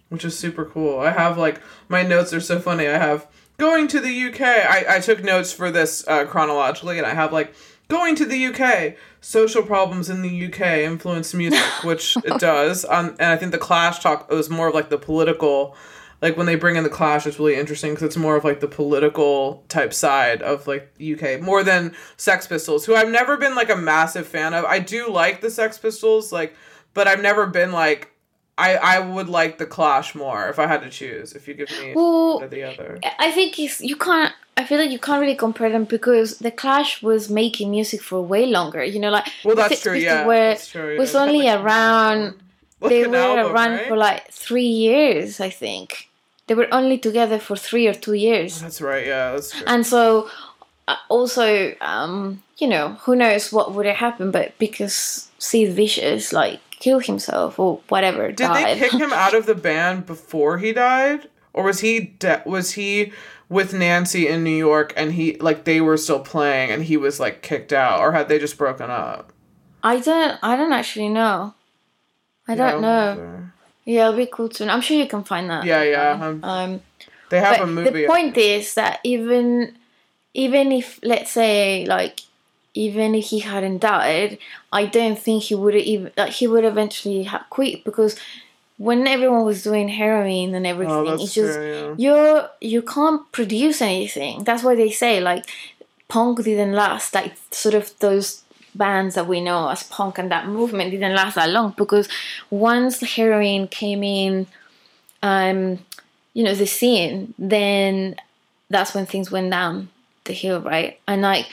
Which is super cool. I have like my notes are so funny. I have going to the UK. I, I took notes for this uh, chronologically and I have like going to the UK. Social problems in the UK influence music, which it *laughs* does. Um, and I think the Clash talk was more of like the political like when they bring in the Clash, it's really interesting because it's more of like the political type side of like UK more than Sex Pistols, who I've never been like a massive fan of. I do like the Sex Pistols, like, but I've never been like. I I would like the Clash more if I had to choose. If you give me well one or the other. i think it's you can't i feel like you can't really compare them because the clash was making music for way longer you know like Well, that's true. Yeah, were that's true. yeah. was only like, around *laughs* they were album, around right? for like three years, I think. They were only together for three or two years, That's right. Yeah, that's true. and so uh, also, um, you know, who knows what would have happened, but because Sid Vicious like killed himself or whatever, Did they kick him out of the band before he died, or was he de- was he with Nancy in New York and he like they were still playing and he was like kicked out, or had they just broken up? I don't, I don't actually know. I don't know. know. Yeah, it'll be cool to. I'm sure you can find that. Yeah, yeah, um, Um, They have a movie. the point is that even even if let's say like even if he hadn't died i don't think he would even like he would eventually have quit because when everyone was doing heroin and everything oh, it's just true. Yeah. you're you can't produce anything that's why they say like punk didn't last like sort of those bands that we know as punk and that movement didn't last that long because once heroin came in um you know the scene then that's when things went down the hill right and like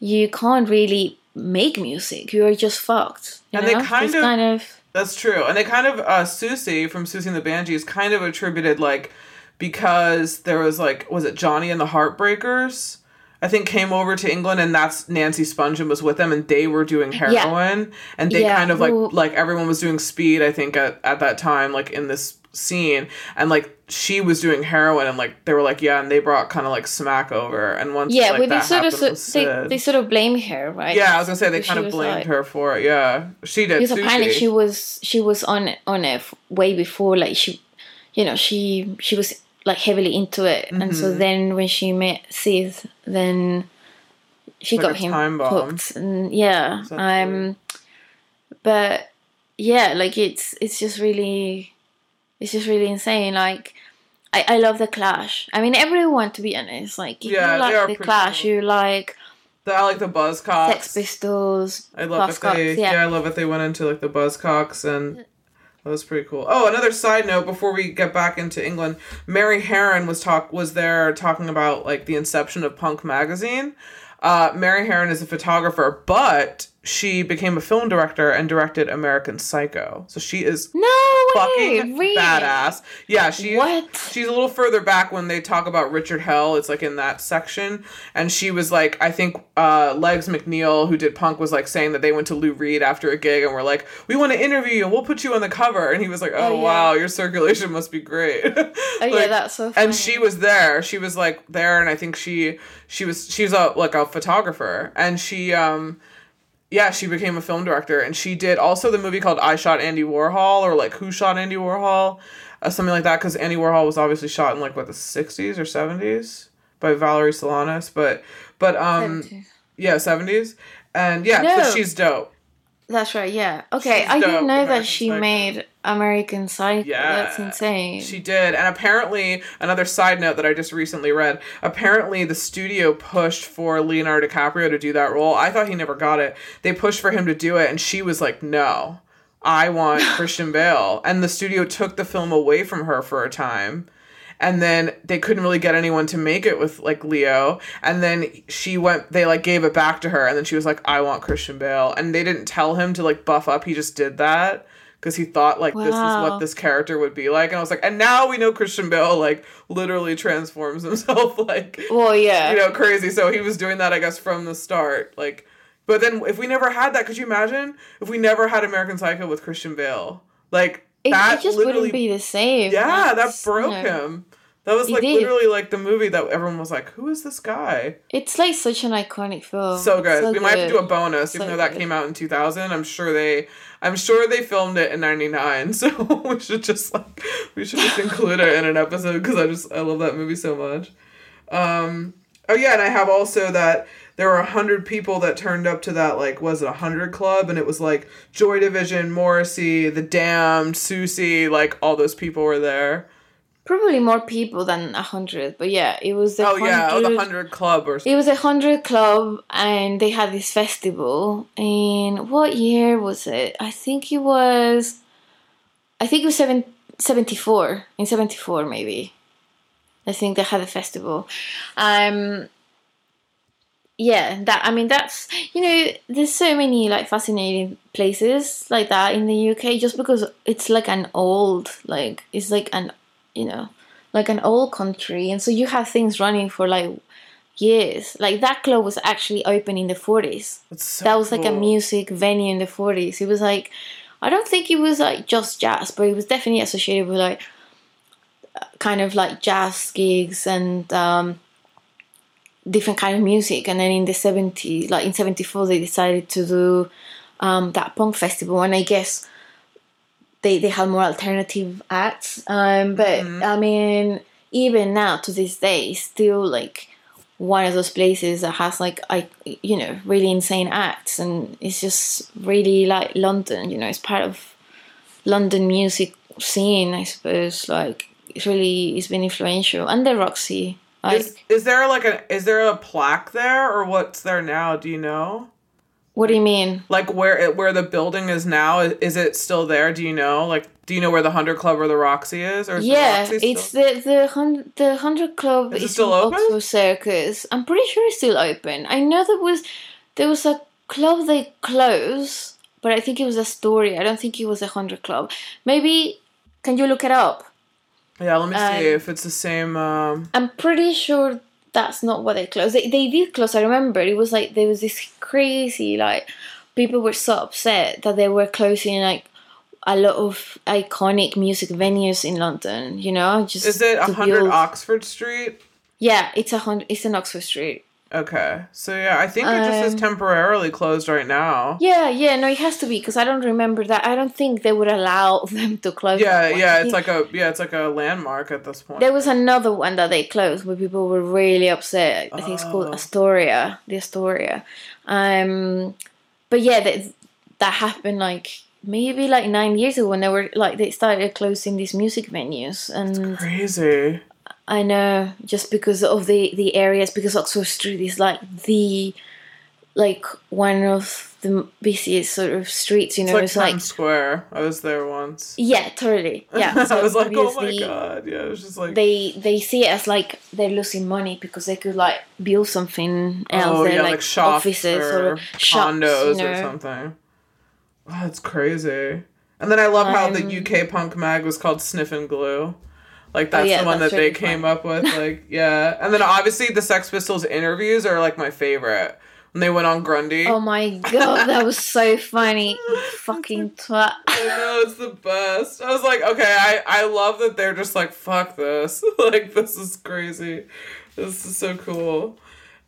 you can't really make music you're just fucked you And they kind It's of- kind of That's true. And they kind of uh Siouxsie from Siouxsie and the Banshees kind of attributed like because there was like was it Johnny and the Heartbreakers? I think came over to England and that's Nancy Spungen was with them and they were doing heroin and they Yeah, kind of like like everyone was doing speed I think at, at that time like in this scene and like she was doing heroin and like they were like yeah and they brought kind of like smack over and once yeah like, but they sort of happened with they, they sort of blame her right? Yeah I was gonna say they kind of blamed like- her for it. Yeah she did because apparently she was she was on on it way before like she you know she she was like heavily into it and so Mhm. then when she met Sid then she Like got him hooked and yeah Exactly. um but yeah like it's it's just really it's just really insane like I, I love the Clash. I mean, everyone, to be honest. Like, if Yeah, you like the Clash, cool. you like The- I like the Buzzcocks. Sex Pistols, I love that they Buzzcocks, yeah. yeah. I love that they went into like the Buzzcocks and that was pretty cool. Oh, another side note before we get back into England, Mary Harron was talk was there talking about like the inception of Punk magazine. Uh, Mary Harron is a photographer, but she became a film director and directed American Psycho. So she is No way, fucking really? badass. Yeah, she What? she's a little further back when they talk about Richard Hell. It's like in that section, and she was like, I think uh, Legs McNeil, who did Punk, was like saying that they went to Lou Reed after a gig and were like, "We want to interview you. We'll put you on the cover." And he was like, "Oh, Oh, yeah. wow, your circulation must be great." *laughs* Oh yeah, that's so. Funny. and she was there she was like there and i think she she was she was a like a photographer and she um yeah she became a film director and she did also the movie called i shot andy warhol or like who shot andy warhol? Uh, something like that because andy warhol was obviously shot in like what the 60s or 70s by valerie solanas but but um yeah 70s and yeah No. so she's dope That's right. Yeah. Okay, She's I didn't know that she Psycho. made American Psycho. Yeah. That's insane. She did. And apparently, another side note that I just recently read apparently, the studio pushed for Leonardo DiCaprio to do that role. I thought he never got it. They pushed for him to do it, and she was like, no, I want *laughs* Christian Bale. And the studio took the film away from her for a time. And then they couldn't really get anyone to make it with like Leo. And then she went, they like gave it back to her. And then she was like, I want Christian Bale. And they didn't tell him to like buff up. He just did that because he thought like this is what this character would be like. And I was like, and now we know Christian Bale like literally transforms *laughs* himself like well, yeah. you know crazy. So he was doing that I guess from the start. Like, but then if we never had that, could you imagine if we never had American Psycho with Christian Bale? Like it, that it just literally wouldn't be the same. yeah, that That's, broke know, him. That was like literally like the movie that everyone was like, "Who is this guy?" It's like such an iconic film. so good. So we might have to do a good. bonus, even though that good. came out in two thousand. I'm sure they, I'm sure they filmed it in '99. *laughs* So we should just like, we should just include it in an episode because I just I love that movie so much. Um. Oh yeah, and I have also that there were a hundred people that turned up to that like was it a hundred club, and it was like Joy Division, Morrissey, The Damned, Siouxsie, like all those people were there. Probably more people than a hundred, but yeah, it was the Oh yeah, oh the 100 hundred club or It was a hundred club, and they had this festival. In what year was it? I think it was. I think it was seven, 74. In seventy four, maybe. I think they had a festival. Um. Yeah, that I mean that's you know there's so many like fascinating places like that in the UK just because it's like an old like it's like an you know like an old country and so you have things running for like years. Like that club was actually open in the 40s. That's so that was like a music venue in the 40s. It was like, I don't think it was like just jazz, but it was definitely associated with like kind of like jazz gigs and um, different kind of music. And then in the 70s, like in 74, they decided to do um, that punk festival. And I guess they, they had more alternative acts. Um, but I mean, even now to this day, still like one of those places that has like I you know really insane acts and it's just really like London you know it's part of London music scene I suppose like it's really it's been influential and the Roxy like Is, is there like a is there a plaque there or what's there now? Do you know? What do you mean Like where it, where the building is now? Is, it still there? Do you know? Like do you know where the Hundred Club or the Roxy is? Or is yeah the it's the the hundred the hundred club Is it is still open? Oxford Circus I'm pretty sure it's still open I know there was there was a club they closed but I think it was a story. I don't think it was a hundred club maybe can you look it up yeah. Let me see um, if it's the same. Um, I'm pretty sure that's not what they closed. They, they did close. I remember it was like there was this crazy like people were so upset that they were closing like a lot of iconic music venues in London. You know, just is it hundred Oxford Street? Yeah, it's a hundred. It's in Oxford Street. Okay, so yeah, I think it just is Um, temporarily closed right now. Yeah, yeah. No, it has to be because I don't remember that. I don't think they would allow *laughs* them to close. Yeah, that one. I yeah, it's like a yeah, it's like a landmark at this point. There was another one that they closed where people were really upset. I think it's called Oh. Astoria, the Astoria. Um, but yeah, that that happened like maybe like nine years ago when they were like they started closing these music venues, and crazy. I know just because of the the areas because Oxford Street is like the like one of the busiest sort of streets. You know, It's like it's Times like Square. I was there once. yeah, totally, yeah. *laughs* So I was like, oh my god. Yeah, it was just like They they see it as like they're losing money because they could like build something else. oh they're yeah, like, like, shops offices or, or, shops, condos you know. or something. Oh, it's crazy. And then I love how the Um, UK punk mag was called Sniffin' Glue. Like oh, that's Oh, yeah, the one that's that they came up with. Like *laughs* yeah, and then obviously the Sex Pistols interviews are like my favorite. When they went on Grundy. Oh my god, that was so funny. *laughs* Fucking twat. I know it's the best. I was like, okay, I I love that they're just like fuck this, *laughs* like this is crazy, this is so cool.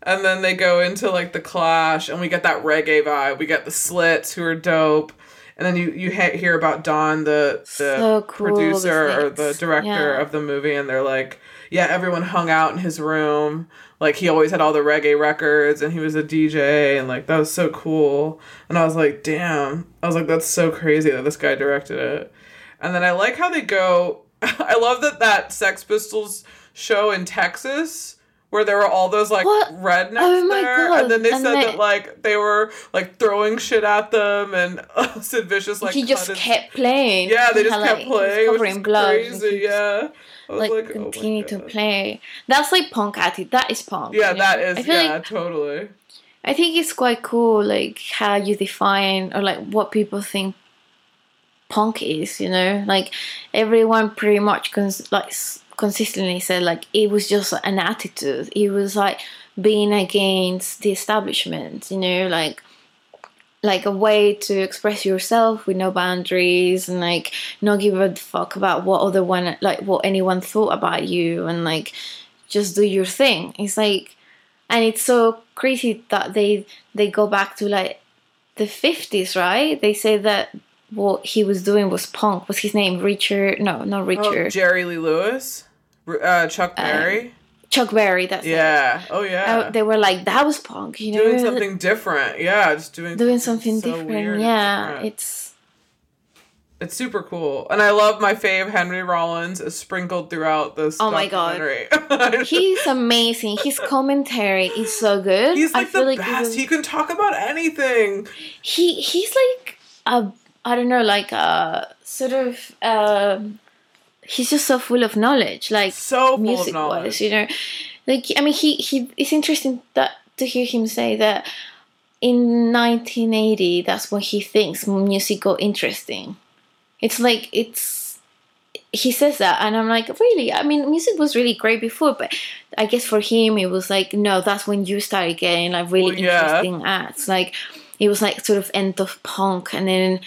And then they go into like the Clash, and we get that reggae vibe. We get the Slits, who are dope. And then you you he- hear about Don, the the So cool, the producer or the director yeah. of the movie, and they're like, yeah, everyone hung out in his room. Like he always had all the reggae records, and he was a DJ, and like that was so cool. And I was like, damn. I was like, that's so crazy that this guy directed it. And then I like how they go. *laughs* I love that that Sex Pistols show in Texas. Where there were all those like What? rednecks Oh there, God. and then they And said they- that like they were like throwing shit at them, and *laughs* uh, Sid Vicious like he just his- kept playing. yeah, they just had, kept like, playing, which covering is blood, crazy. Yeah, I was Like, like, oh continue to play. That's like punk attitude. That is punk. Yeah, you know? that I feel Yeah, like totally. I think it's quite cool, like how you define or like what people think punk is. You know, like everyone pretty much cons- like consistently said like it was just an attitude. It was like being against the establishment. You know, like like a way to express yourself with no boundaries and like not give a fuck about what other one like what anyone thought about you and like just do your thing. It's like and it's so crazy that they they go back to like the 50s right they say that what he was doing was punk what's his name richard no not Richard. Oh, richard Jerry Lee Lewis, uh, Chuck Berry. chuck berry that's it. yeah. Oh yeah. Uh, they were like that was punk you know doing something different. Yeah, just doing doing something so different yeah different. it's It's super cool, and I love my fave Henry Rollins is sprinkled throughout this. Oh my God. *laughs* he's amazing his commentary is so good He's I like feel the like best. He can talk about anything. he he's like a I don't know like a sort of um he's just so full of knowledge like So music wise you know? like I mean he he it's interesting that to hear him say that in 1980 that's when he thinks music got interesting. It's like it's he says that and i'm like really? I mean music was really great before but i guess for him it was like no that's when you started getting like really Well, yeah. interesting acts. Like it was like sort of end of punk and then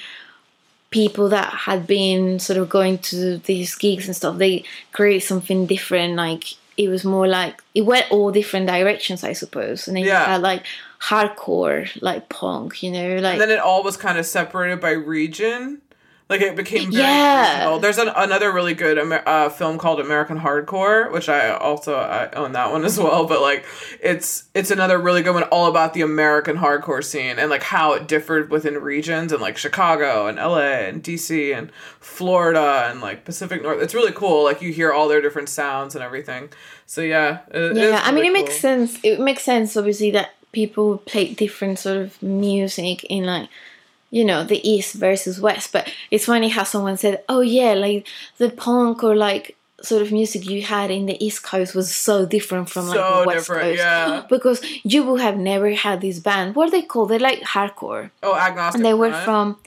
people that had been sort of going to these gigs and stuff they created something different like it was more like it went all different directions i suppose and then Yeah. you had like hardcore like punk you know like and then it all was kind of separated by region. Like it became very Yeah. regional. There's an, another really good Amer- uh, film called American Hardcore, which I also I own that one as well. But like, it's it's another really good one, all about the American hardcore scene and like how it differed within regions and like Chicago and L.A. and D.C. and Florida and like Pacific North. It's really cool. Like you hear all their different sounds and everything. So yeah, it, yeah it's i mean really it makes sense it makes sense obviously that people play different sort of music in like you know the east versus west. But it's funny how someone said oh yeah like the punk or like sort of music you had in the east coast was so different from like So the west coast. yeah. *gasps* because you would have never had this band. What are they called they're like hardcore. Oh, agnostic. and they were from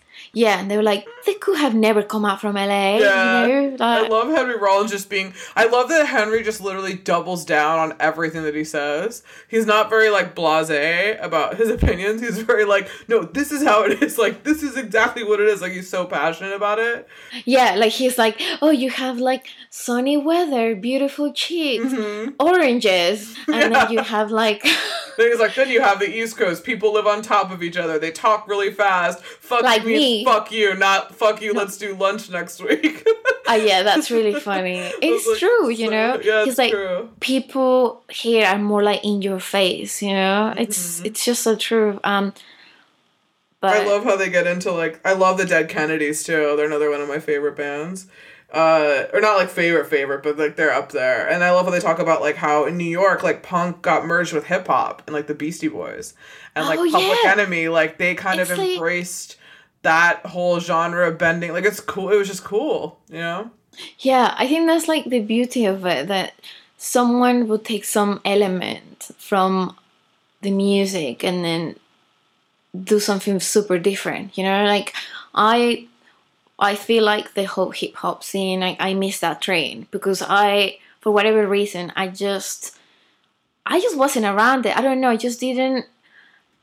yeah and they were like they could have never come out from la Yeah. you know I love Henry Rollins just being. I love that Henry just literally doubles down on everything that he says. He's not very like blase about his *laughs* opinions. He's very like, no, this is how it is. Like, this is exactly what it is. Like, he's so passionate about it. Yeah, like he's like, oh, you have like sunny weather, beautiful cheeks, Mhm. oranges, *laughs* and Yeah. then you have like, *laughs* Then he's like, then you have the East Coast. People live on top of each other. They talk really fast. Fuck Like means me. Fuck you, not fuck you. Let's do lunch next week. ah, yeah, that's really *laughs* funny. It's like, true, you know. yeah, it's like, true. people here are more like in your face, you know. It's Mhm. it's just so true. Um, But I love how they get into like I love the Dead Kennedys too. They're another one of my favorite bands. Uh, or not like favorite favorite, but like they're up there. And I love how they talk about like how in New York like punk got merged with hip hop and like the Beastie Boys and like Oh, Public yeah. Enemy like they kind It's of like- embraced that whole genre bending. Like it's cool. It was just cool, you know. Yeah, I think that's like the beauty of it that someone would take some element from the music and then do something super different. You know, like I I feel like the whole hip hop scene I, I miss that train because I for whatever reason I just I just wasn't around it. I don't know, I just didn't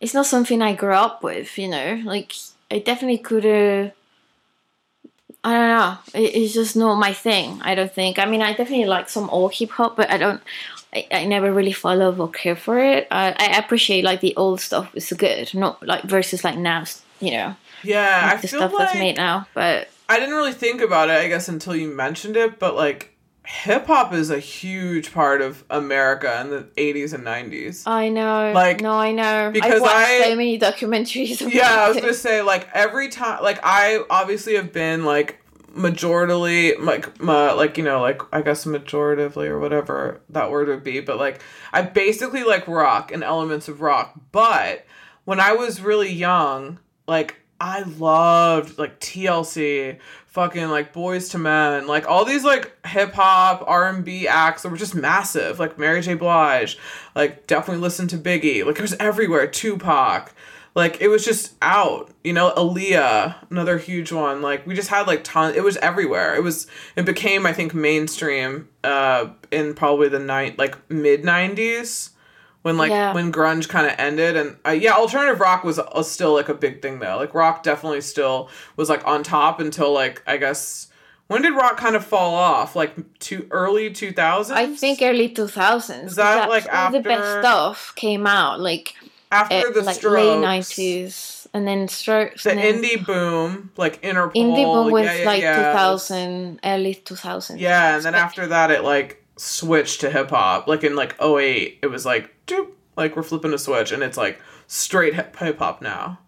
it's not something I grew up with, you know. Like I definitely could have I don't know. It, it's just not my thing. I don't think. I mean, I definitely like some old hip hop, but I don't. I, I never really follow or care for it. I, I appreciate like the old stuff is good, not like versus like now. You know, Yeah, I like the feel stuff like that's made now. But I didn't really think about it, I guess, until you mentioned it, but like hip hop is a huge part of America in the 80s and 90s. I know, Like, no, I know. because I've watched I- so many documentaries. About yeah, I was it. gonna say like every time, like I obviously have been like majoritarily like my like you know like I guess majoritively or whatever that word would be, but like I basically like rock and elements of rock. But when I was really young, like I loved like TLC, fucking like Boyz II Men, like all these like hip hop R and B acts that were just massive, like Mary J. Blige, like definitely listen to Biggie, like it was everywhere, Tupac, like it was just out, you know, Aaliyah, another huge one, like we just had like ton, it was everywhere, it was, it became I think mainstream, uh, in probably the night like mid nineties when like Yeah. when grunge kind of ended and uh, yeah alternative rock was uh, still like a big thing though like rock definitely still was like on top until like i guess when did rock kind of fall off like to early 2000s I think early two thousands. Is that, like, all the best stuff came out like after eh, the like strokes late nineties, and then strokes. the indie boom like interpol indie boom was yeah, yeah, like yeah. two thousand, early two thousand. yeah and then after that it like switched to hip-hop like in like 08 it was like doop, like we're flipping a switch and it's like straight hip hip-hop now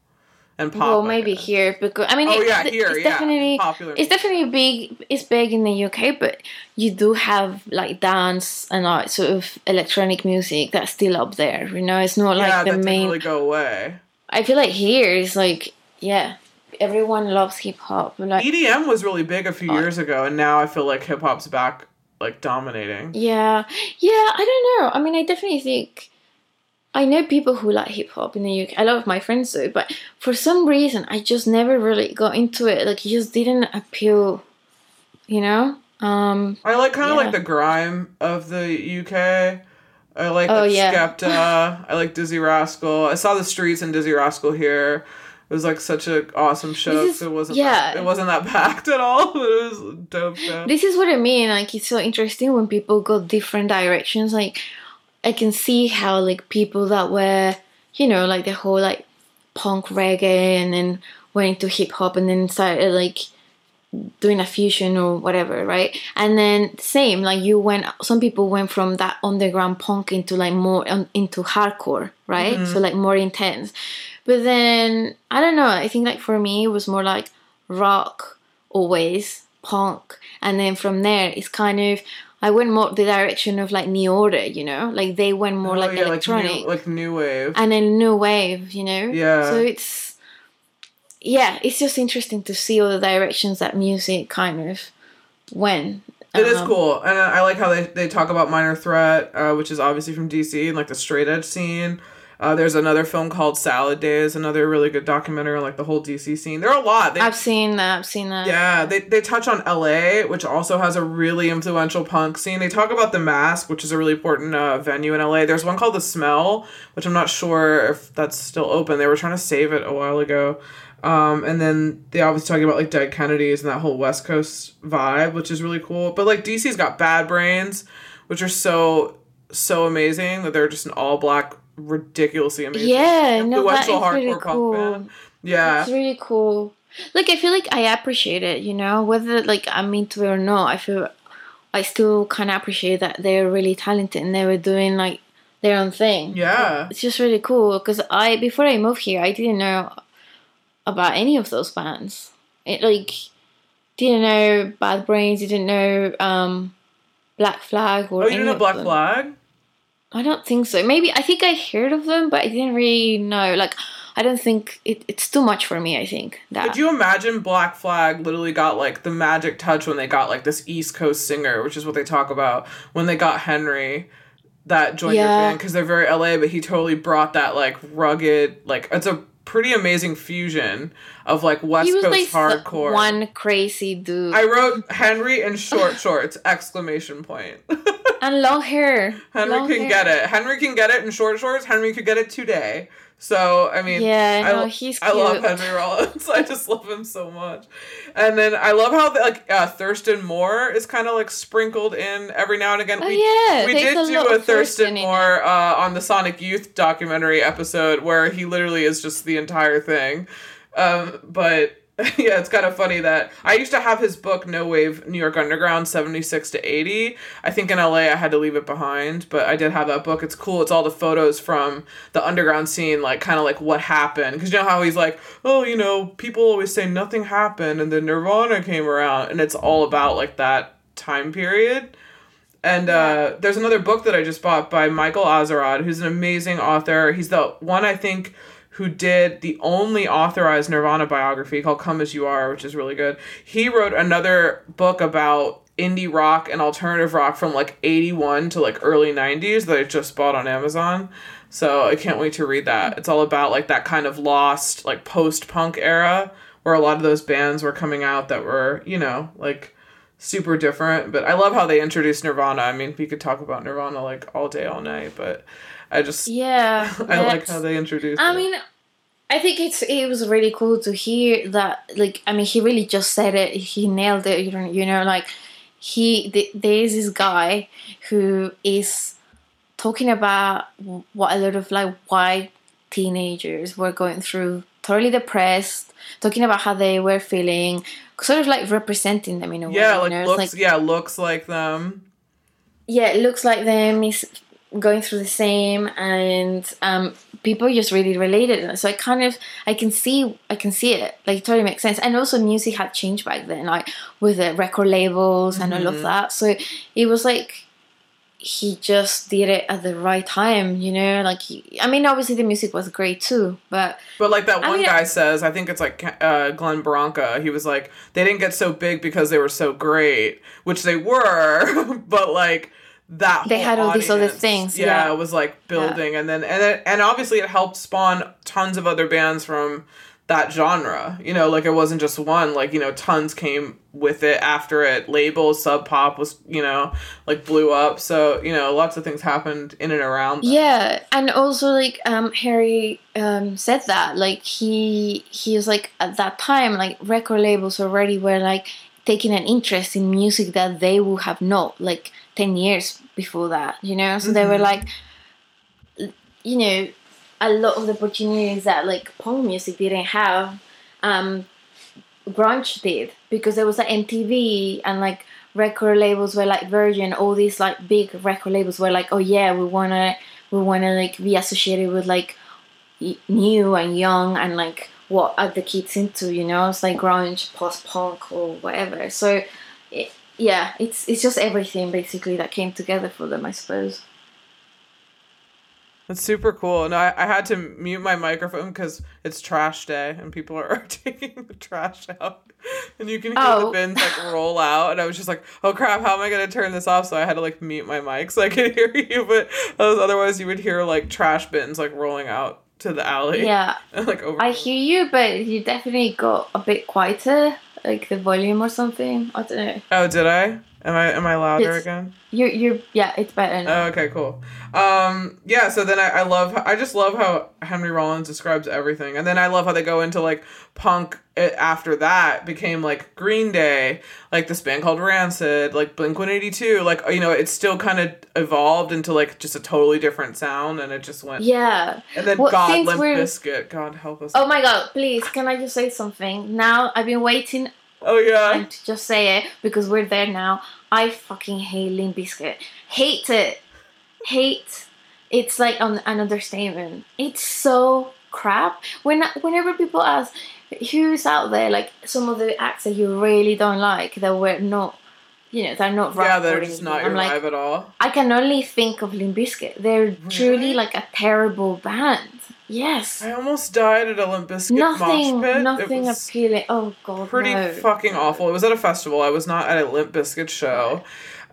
and pop well, maybe guess. here because I mean, oh it- yeah it's yeah definitely popular it's definitely big. It's big in the UK, but you do have like dance and like sort of electronic music that's still up there. You know, it's not like yeah, the that main. really go away. I feel like here is like yeah, everyone loves hip hop. Like EDM was really big a few Oh. years ago, and now I feel like hip hop's back, like dominating. yeah, yeah. I don't know. I mean, I definitely think. I know people who like hip hop in the UK. A lot of my friends do, but for some reason, I just never really got into it. Like, it just didn't appeal, you know. Um, I like kind of Yeah. like the grime of the UK. I like Oh, like yeah. Skepta. *laughs* I like Dizzee Rascal. I saw the streets and Dizzee Rascal here. It was like such an awesome show. Is- it wasn't yeah. that, it wasn't that packed at all. But *laughs* it was a dope show. this is what I mean. Like it's so interesting when people go different directions. Like I can see how like people that were, you know, like the whole like punk reggae and then went into hip hop and then started like doing a fusion or whatever, right? And then same like you went. Some people went from that underground punk into like more um, into hardcore, right? So like more intense. But then I don't know. I think like for me it was more like rock always punk, and then from there it's kind of I went more the direction of like New Order, you know, like they went more Oh, like yeah, electronic like new, like new wave. and then new wave, you know. Yeah. So it's yeah, it's just interesting to see all the directions that music kind of went. It is Um, cool, and I like how they, they talk about Minor Threat, uh, which is obviously from DC and like the straight edge scene. Uh, there's another film called Salad Days, another really good documentary on like the whole DC scene. There are a lot. They, I've seen that. I've seen that. yeah, they, they touch on LA, which also has a really influential punk scene. They talk about The Masque, which is a really important uh, venue in LA. There's one called The Smell, which I'm not sure if that's still open. They were trying to save it a while ago. Um, and then they obviously talking about like Dead Kennedys and that whole West Coast vibe, which is really cool. But like DC's got Bad Brains, which are so so amazing that they're just an all black, ridiculously amazing, Yeah, no, that is really cool. band. Yeah, It's really cool. Like I feel like I appreciate it, you know, whether like I'm into it or not. I feel I still kind of appreciate that they're really talented and they were doing like their own thing. yeah. It's just really cool because I before I moved here, I didn't know about any of those bands. It like didn't know Bad Brains, didn't know um, Black Flag or Oh, you didn't know Black them. Flag? I don't think so. Maybe I think I heard of them, but I didn't really know. Like I don't think it, it's too much for me. I think that. Could you imagine Black Flag literally got like the magic touch when they got like this East Coast singer, which is what they talk about when they got Henry that joined their band because they're very LA, but he totally brought that like rugged, like it's a pretty amazing fusion of like West he was Coast like hardcore. one crazy dude I wrote Henry in short shorts *laughs* exclamation point. *laughs* *laughs* and long hair. Henry long can hair. get it. Henry can get it in short shorts. Henry could get it today. So I mean, Yeah, I, no, he's I love. Henry Rollins. *laughs* I just love him so much. And then I love how like uh, Thurston Moore is kind of like sprinkled in every now and again. Oh, we yeah, we did do a Thurston Thurston Moore uh, on the Sonic Youth documentary episode where he literally is just the entire thing. Um, but *laughs* yeah, it's kind of funny that I used to have his book No Wave New York Underground 76 to 80. I think in LA I had to leave it behind, but I did have that book. It's cool. It's all the photos from the underground scene, like kind of like what happened. Because you know how he's like, oh, you know, people always say nothing happened and then Nirvana came around. And it's all about like that time period. And uh, there's another book that I just bought by Michael Azerrad, who's an amazing author. He's the one I think who did the only authorized Nirvana biography called Come As You Are, which is really good. He wrote another book about indie rock and alternative rock from like 81 to like early 90s that I just bought on Amazon. So I can't wait to read that. It's all about like that kind of lost like post-punk era where a lot of those bands were coming out that were, you know, like super different. But I love how they introduced Nirvana. I mean, we could talk about Nirvana like all day, all night, but I just Yeah, *laughs* I like how they introduced. I it. mean, I think it's it was really cool to hear that. Like, I mean, he really just said it. He nailed it. You know, you know, like he th- there's this guy who is talking about what a lot of like white teenagers were going through, totally depressed, talking about how they were feeling, sort of like representing them in a way. yeah, like looks, yeah, looks like them. yeah, it looks like them is going through the same, and um, people just really related. So I kind of I can see I can see it like it totally makes sense. And also music had changed back then, like with the record labels and all of Mhm. that. So it was like he just did it at the right time, you know. Like he, I mean, obviously the music was great too, but But like that I one mean, guy says, I think it's like uh, Glenn Branca. He was like, they didn't get so big because they were so great, which they were, *laughs* but like that They had all these other audience, things, Yeah, yeah. it was like building, and then and it, and obviously it helped spawn tons of other bands from that genre. You know, like it wasn't just one. Like you know, tons came with it after it. Labels, Sub Pop was you know like blew up. So you know, lots of things happened in and around. that. Yeah, and also like um Harry um said that like he he was like at that time like record labels already were like taking an interest in music that they would have not like 10 years before that, you know? So they were Mhm. like you know a lot of the opportunities that like punk music didn't have um grunge did because there was like MTV and like record labels were like Virgin, all these like big record labels were like, oh yeah, we wanna we wanna like be associated with like new and young and like what are the kids into, you know? It's like grunge, post punk or whatever. So it, yeah, it's it's just everything basically that came together for them, I suppose. That's super cool. And I, I had to mute my microphone because it's trash day and people are *laughs* taking the trash out. And you can hear the Oh. bins like roll out. And I was just like, oh crap, how am I going to turn this off? So I had to like mute my mic so I could *laughs* hear you. But otherwise, you would hear like trash bins like rolling out to the alley. Yeah, And, *laughs* like over. I hear you, but you definitely got a bit quieter, like the volume or something. I don't know. Oh, did I? Am I am I louder Yes. again? You're you're yeah, it's better now. Oh, okay, cool. Um, yeah, so then I, I love, I just love how Henry Rollins describes everything. And then I love how they go into like punk it, after that became like Green Day, like this band called Rancid, like Blink 182. Like, you know, it still kind of evolved into like just a totally different sound and it just went. yeah. And then Well, God, Limp we're- Bizkit, God help us. Oh my god, please, can I just say something? Now I've been waiting Oh, yeah. to just say it because we're there now. I fucking hate Limp Bizkit. Hate it. Hate. It's like an, an understatement. It's so crap. When whenever people ask, who's out there like some of the acts that you really don't like that were not you know they're not yeah, they're just anything. not your I'm like vibe at all. I can only think of Limp Bizkit. They're mm-hmm. truly like a terrible band. Yes. I almost died at a Limp Nothing, mosh pit. nothing appealing. Oh god, pretty no. fucking awful. It was at a festival. I was not at a Limp Bizkit show.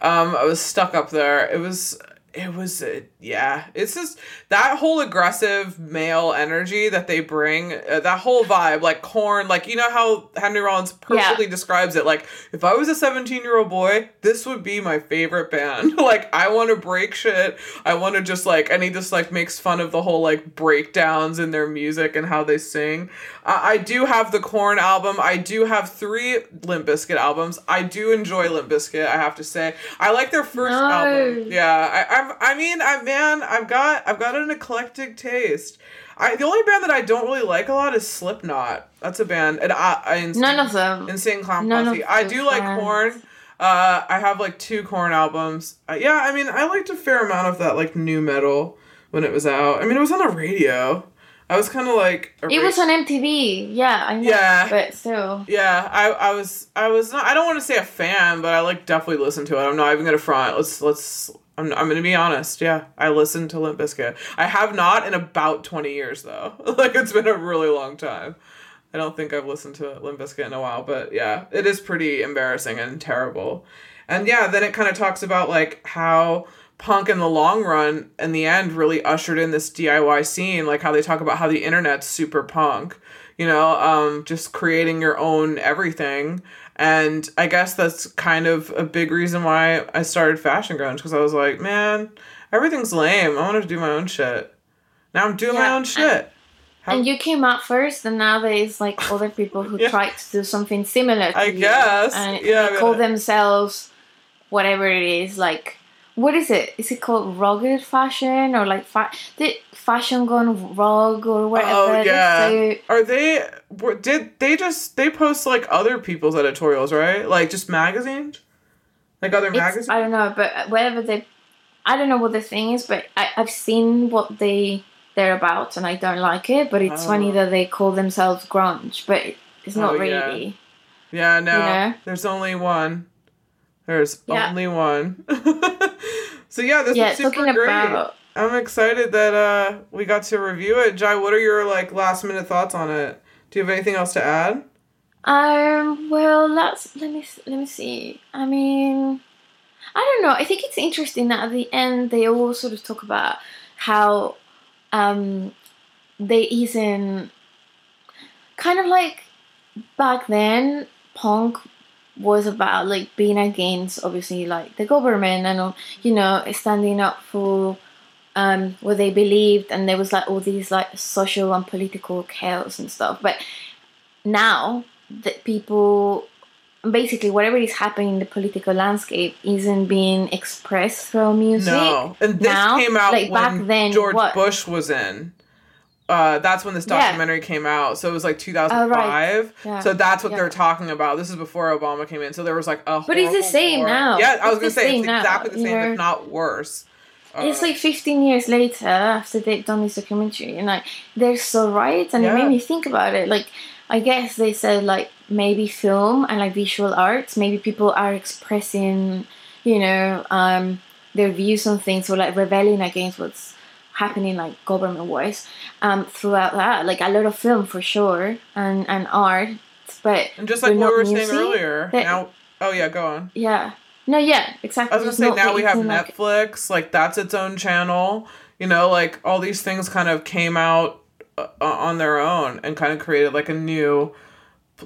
Um, I was stuck up there. It was. It was. Uh, yeah. It's just that whole aggressive male energy that they bring. Uh, that whole vibe, like Korn. Like you know how Henry Rollins perfectly describes it. Like if I was a seventeen-year-old boy, this would be my favorite band. *laughs* like I want to break shit. I want to just like, and he just like makes fun of the whole like breakdowns in their music and how they sing. Uh, I do have the Korn album. I do have three Limp Bizkit albums. I do enjoy Limp Bizkit. I have to say, I like their first No. album. Yeah, I, I'm. I mean, I man, I've got I've got an eclectic taste. I the only band that I don't really like a lot is Slipknot. That's a band, and I, I Insane, None of them. Insane Clown Posse. I do like bands. Korn. Uh, I have like two Korn albums. Uh, yeah, I mean, I liked a fair amount of that like nu metal when it was out. I mean, it was on the radio. I was kind of like a It was on MTV. Yeah, I know. Yeah. But still. Yeah, I, I was I was not I don't want to say a fan, but I like definitely listened to it. I'm not even gonna front. Let's let's I'm, I'm gonna be honest. Yeah, I listened to Limp Bizkit. I have not in about 20 years though. *laughs* like it's been a really long time. I don't think I've listened to Limp Bizkit in a while, but yeah, it is pretty embarrassing and terrible. And yeah, then it kind of talks about like how punk in the long run in the end really ushered in this DIY scene, like how they talk about how the internet's super punk, you know, um, just creating your own everything. And I guess that's kind of a big reason why I started fashion grunge because I was like, man, everything's lame. I want to do my own shit. Now I'm doing my own shit. How- And you came out first, and now there's like other people who *laughs* Yeah. try to do something similar. To I you, guess, and yeah, they call themselves whatever it is. Like, what is it? Is it called rugged fashion or like fa- did fashion gone rogue or whatever? Oh yeah. Are they? were- Did they just they post like other people's editorials, right? Like just magazines, like other It's, magazines. I don't know, but whatever they, I don't know what the thing is, but I, I've seen what they they're about, and I don't like it. But it's funny Oh. that they call themselves grunge, but it's not Oh, really. yeah, no, know? there's only one. There's Yeah. only one. *laughs* so yeah, this yeah, is super great. about I'm excited that uh we got to review it. Jai, what are your like last minute thoughts on it? Do you have anything else to add? Um. Well, let's let me let me see. I mean, I don't know. I think it's interesting that at the end they all sort of talk about how um they isn't kind of like back then punk was about like being against obviously like the government and you know standing up for um what they believed and there was like all these like social and political chaos and stuff but now that people basically whatever is happening in the political landscape isn't being expressed through music No, and this now, came out like, when back then, George what? Bush was in. Uh, that's when this Yeah. documentary came out. So it was like 2005. Yeah. So that's what Yeah. they're talking about. This is before Obama came in. So there was like a. But it's the same war. now. Yeah, I was gonna say it's now, exactly the same, if not worse. it's Uh, like 15 years later after they've done this documentary and like they're so right and it made me think about it like i guess they said like maybe film and like visual arts maybe people are expressing you know um their views on things or like rebelling against what's happening like government wise um throughout that like a lot of film for sure and and art but and just like what we were saying earlier. that- Now, oh yeah, go on. yeah no yeah exactly I was gonna say now we have in, like, Netflix, like that's its own channel. You know, like all these things kind of came out uh, on their own and kind of created like a new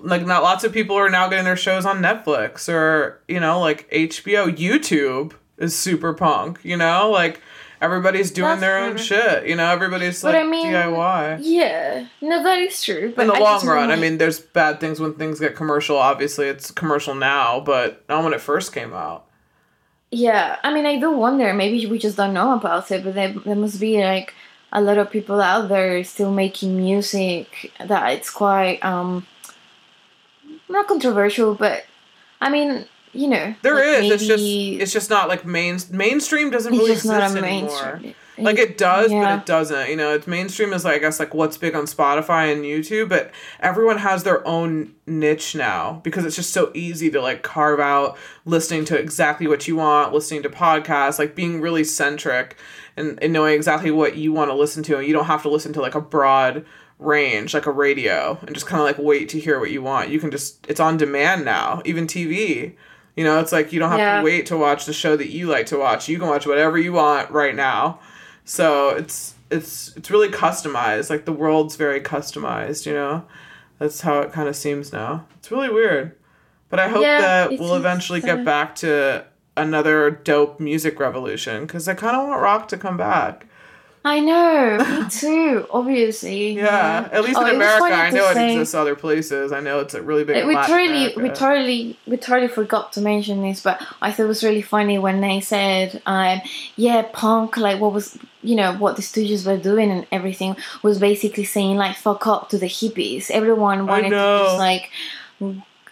like not lots of people are now getting their shows on Netflix or you know like HBO YouTube is super punk you know like everybody's doing That's their own true. shit you know everybody's But like I mean, DIY yeah no that is true but in the I long run I mean there's bad things when things get commercial obviously it's commercial now but not when it first came out Yeah, I mean, I do wonder. Maybe we just don't know about it, but there, there must be like a lot of people out there still making music that it's quite um not controversial, but I mean, you know, There like is. It's just it's just not like main mainstream doesn't it's really exist anymore. mainstream. Like it does, Yeah. but it doesn't. You know, it's mainstream is like I guess like what's big on Spotify and YouTube, but everyone has their own niche now because it's just so easy to like carve out listening to exactly what you want, listening to podcasts, like being really centric and, and knowing exactly what you want to listen to and you don't have to listen to like a broad range like a radio and just kind of like wait to hear what you want. You can just it's on demand now, even TV. You know, it's like you don't have Yeah. to wait to watch the show that you like to watch. You can watch whatever you want right now. So it's it's it's really customized. Like the world's very customized, you know? That's how it kind of seems now. It's really weird. But I hope Yeah, that we'll eventually get back to another dope music revolution cuz I kind of want rock to come back. I know, me *laughs* too. Obviously. Yeah, at least Oh, in America. I know it exists other places. I know it's a really big. in we totally, we totally, we totally forgot to mention this, but I thought it was really funny when they said, um, "Yeah, punk, like what was, you know, what the Stooges were doing and everything was basically saying like fuck up to the hippies. Everyone wanted to just like,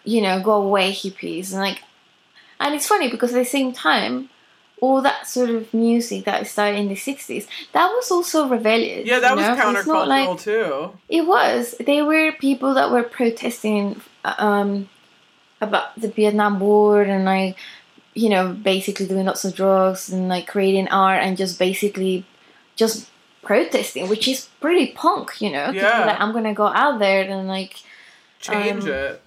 you know, go away hippies and like, and it's funny because at the same time." All that sort of music that started in the '60s, that was also rebellious. Yeah, that was know? Countercultural like- too. it was. They were people that were protesting um, about the Vietnam War and like, you know, basically doing lots of drugs and like creating art and just basically just protesting, which is pretty punk, you know Yeah. Like I'm gonna go out there and like, Change Um, it.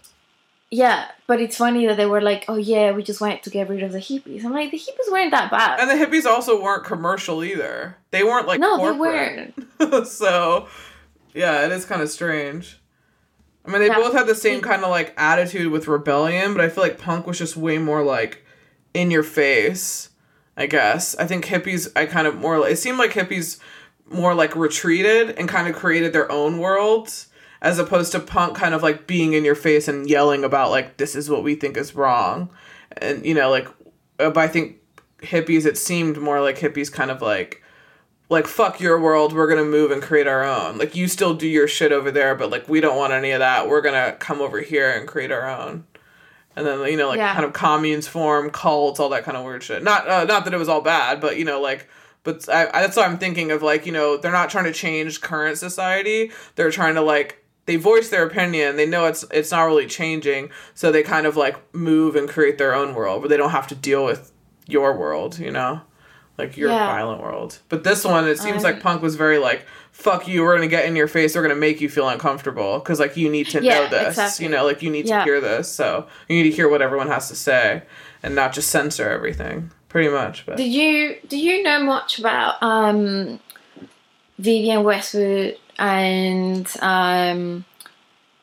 Yeah. But it's funny that they were like, oh yeah, we just wanted to get rid of the hippies. I'm like, the hippies weren't that bad. And the hippies also weren't commercial either. They weren't like no, they corporate. weren't. *laughs* so, yeah, it is kind of strange. I mean, they Yeah. both had the same mm. kind of like attitude with rebellion, but I feel like punk was just way more like in your face. I guess I think hippies. I kind of more. Like it seemed like hippies more like retreated and kind of created their own worlds, as opposed to punk kind of like being in your face and yelling about like this is what we think is wrong, and you know like. uh, But I think hippies. It seemed more like hippies kind of like like fuck your world we're gonna move and create our own like you still do your shit over there but like we don't want any of that we're gonna come over here and create our own and then you know like Yeah. kind of communes form cults all that kind of weird shit not uh, not that it was all bad but you know like but I, I, that's what i'm thinking of like you know they're not trying to change current society they're trying to like they voice their opinion they know it's it's not really changing so they kind of like move and create their own world where they don't have to deal with your world you know like your Yeah. violent world. But this one, it seems Um, like punk was very like, "Fuck you, we're gonna get in your face. We're gonna make you feel uncomfortable because like you need to know this. exactly. You know, like you need Yeah. to hear this. So you need to hear what everyone has to say and not just censor everything. Pretty much. But Do you do you know much about um, Vivienne Westwood and um,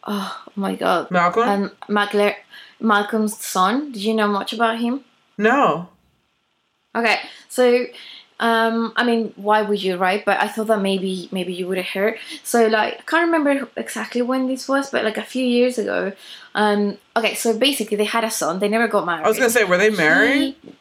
oh my god, Malcolm, and Macla- Malcolm's son? Did you know much about him? no. Okay, so um, I mean, why would you, right? But I thought that maybe maybe you would have heard. So like, I can't remember exactly when this was, but like a few years ago. Um, okay, so basically they had a son. They never got married. I was gonna say, were they married? He-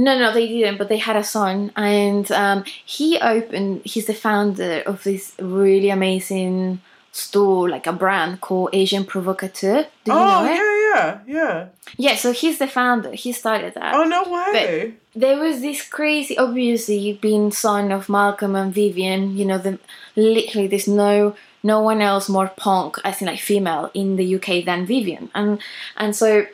no, no, they didn't. But they had a son, and um, he opened. He's the founder of this really amazing store, like a brand called Agent Provocateur. Do you oh know it? yeah, yeah, yeah. Yeah. So he's the founder. He started that. Oh no way. There was this crazy, obviously, being son of Malcolm and Vivienne. You know, the literally there's no no one else more punk, as in like female, in the UK than Vivienne, and and so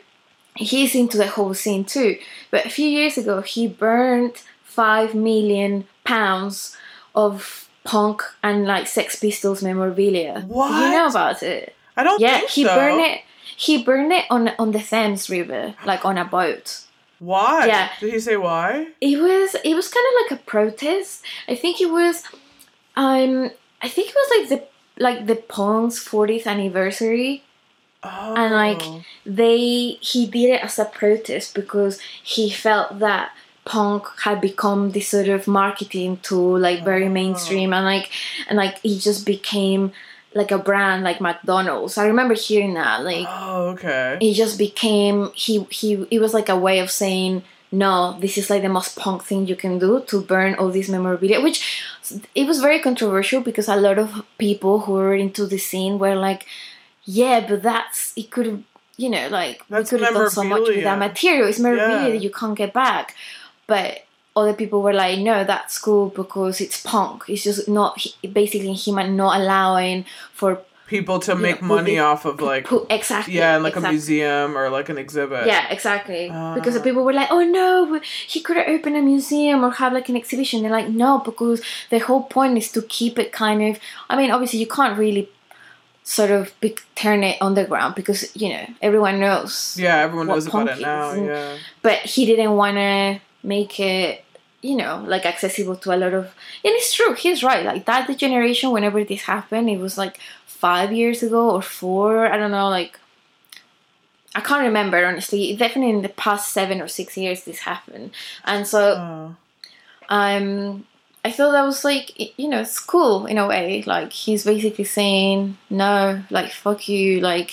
he's into the whole scene too. But a few years ago, he burned five million pounds of punk and like Sex Pistols memorabilia. Do you know about it? I don't Yeah, think he so. burned it. He burned it on on the Thames River, like on a boat. Why? Yeah. Did he say why? It was it was kind of like a protest. I think it was um I think it was like the like the Punk's 40th anniversary. Oh. And, like, oh. They he did it as a protest because he felt that punk had become this sort of marketing tool like very Oh. mainstream and like and like he just became like a brand like McDonald's. I remember hearing that like Oh, okay. it just became he he it was like a way of saying no this is like the most punk thing you can do to burn all these memorabilia which it was very controversial because a lot of people who were into the scene were like yeah but that's it could have you know like That's we could have done so much with that material. It's memorabilia Yeah. that you can't get back. But other people were like, no, that's cool because it's punk. It's just not basically him not allowing for people to make know, money off of like exactly yeah like exactly. a museum or like an exhibit. Yeah exactly. Uh, because the people were like oh no he could have opened a museum or have like an exhibition. They're like no because the whole point is to keep it kind of i mean obviously you can't really sort of be, turn it underground because you know everyone knows yeah everyone knows about it now and, yeah but he didn't want to make it you know, like accessible to a lot of. And it's true, he's right. Like that generation, whenever this happened, it was like five years ago or four. I don't know, like I can't remember honestly. Definitely in the past seven or six years this happened, and so oh. um, I thought that was like you know it's cool in a way. Like he's basically saying no, like fuck you, like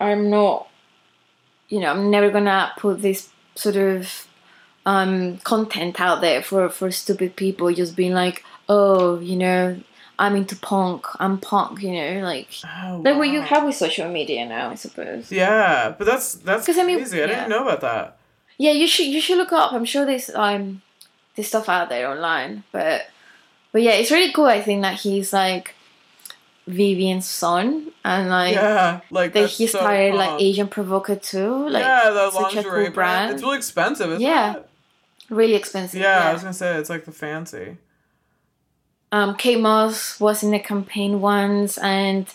I'm not, you know, I'm never gonna put this sort of um content out there for for stupid people just being like oh you know I'm into punk. I'm punk, you know, like oh, like what you have with social media now, I suppose. Yeah, but that's that's crazy. I, mean, I yeah. didn't know about that. Yeah, you should you should look up. I'm sure there's um there's stuff out there online, but but yeah, it's really cool. I think that he's like Vivienne's son, and like yeah, like that he started so like Agent Provocateur, like yeah, the such a cool brand. brand. It's really expensive. yeah, it? really expensive. Yeah, yeah, I was gonna say it's like the fancy. Um, Kate Moss was in the campaign once, and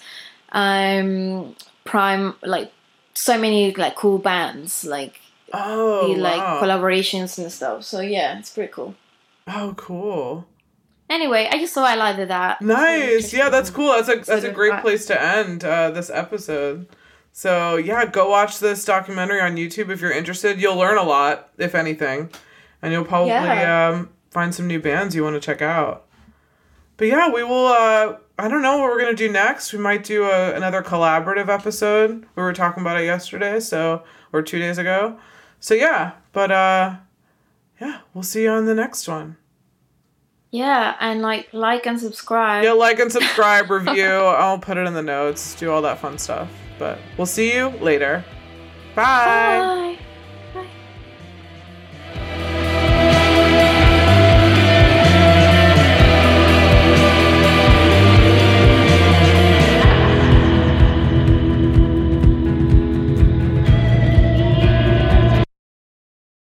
um, Prime like so many like cool bands like oh the, like wow. collaborations and stuff. So yeah, it's pretty cool. Oh, cool. Anyway, I just thought I liked that. Nice. Yeah, that's cool. That's a that's a great place to end uh, this episode. So yeah, go watch this documentary on YouTube if you're interested. You'll learn a lot, if anything, and you'll probably yeah. um, find some new bands you want to check out. But yeah, we will. Uh, I don't know what we're gonna do next. We might do a, another collaborative episode. We were talking about it yesterday, so or two days ago. So yeah, but uh, yeah, we'll see you on the next one. Yeah, and like like and subscribe. Yeah, like and subscribe, *laughs* review. I'll put it in the notes. Do all that fun stuff. But we'll see you later. Bye. Bye.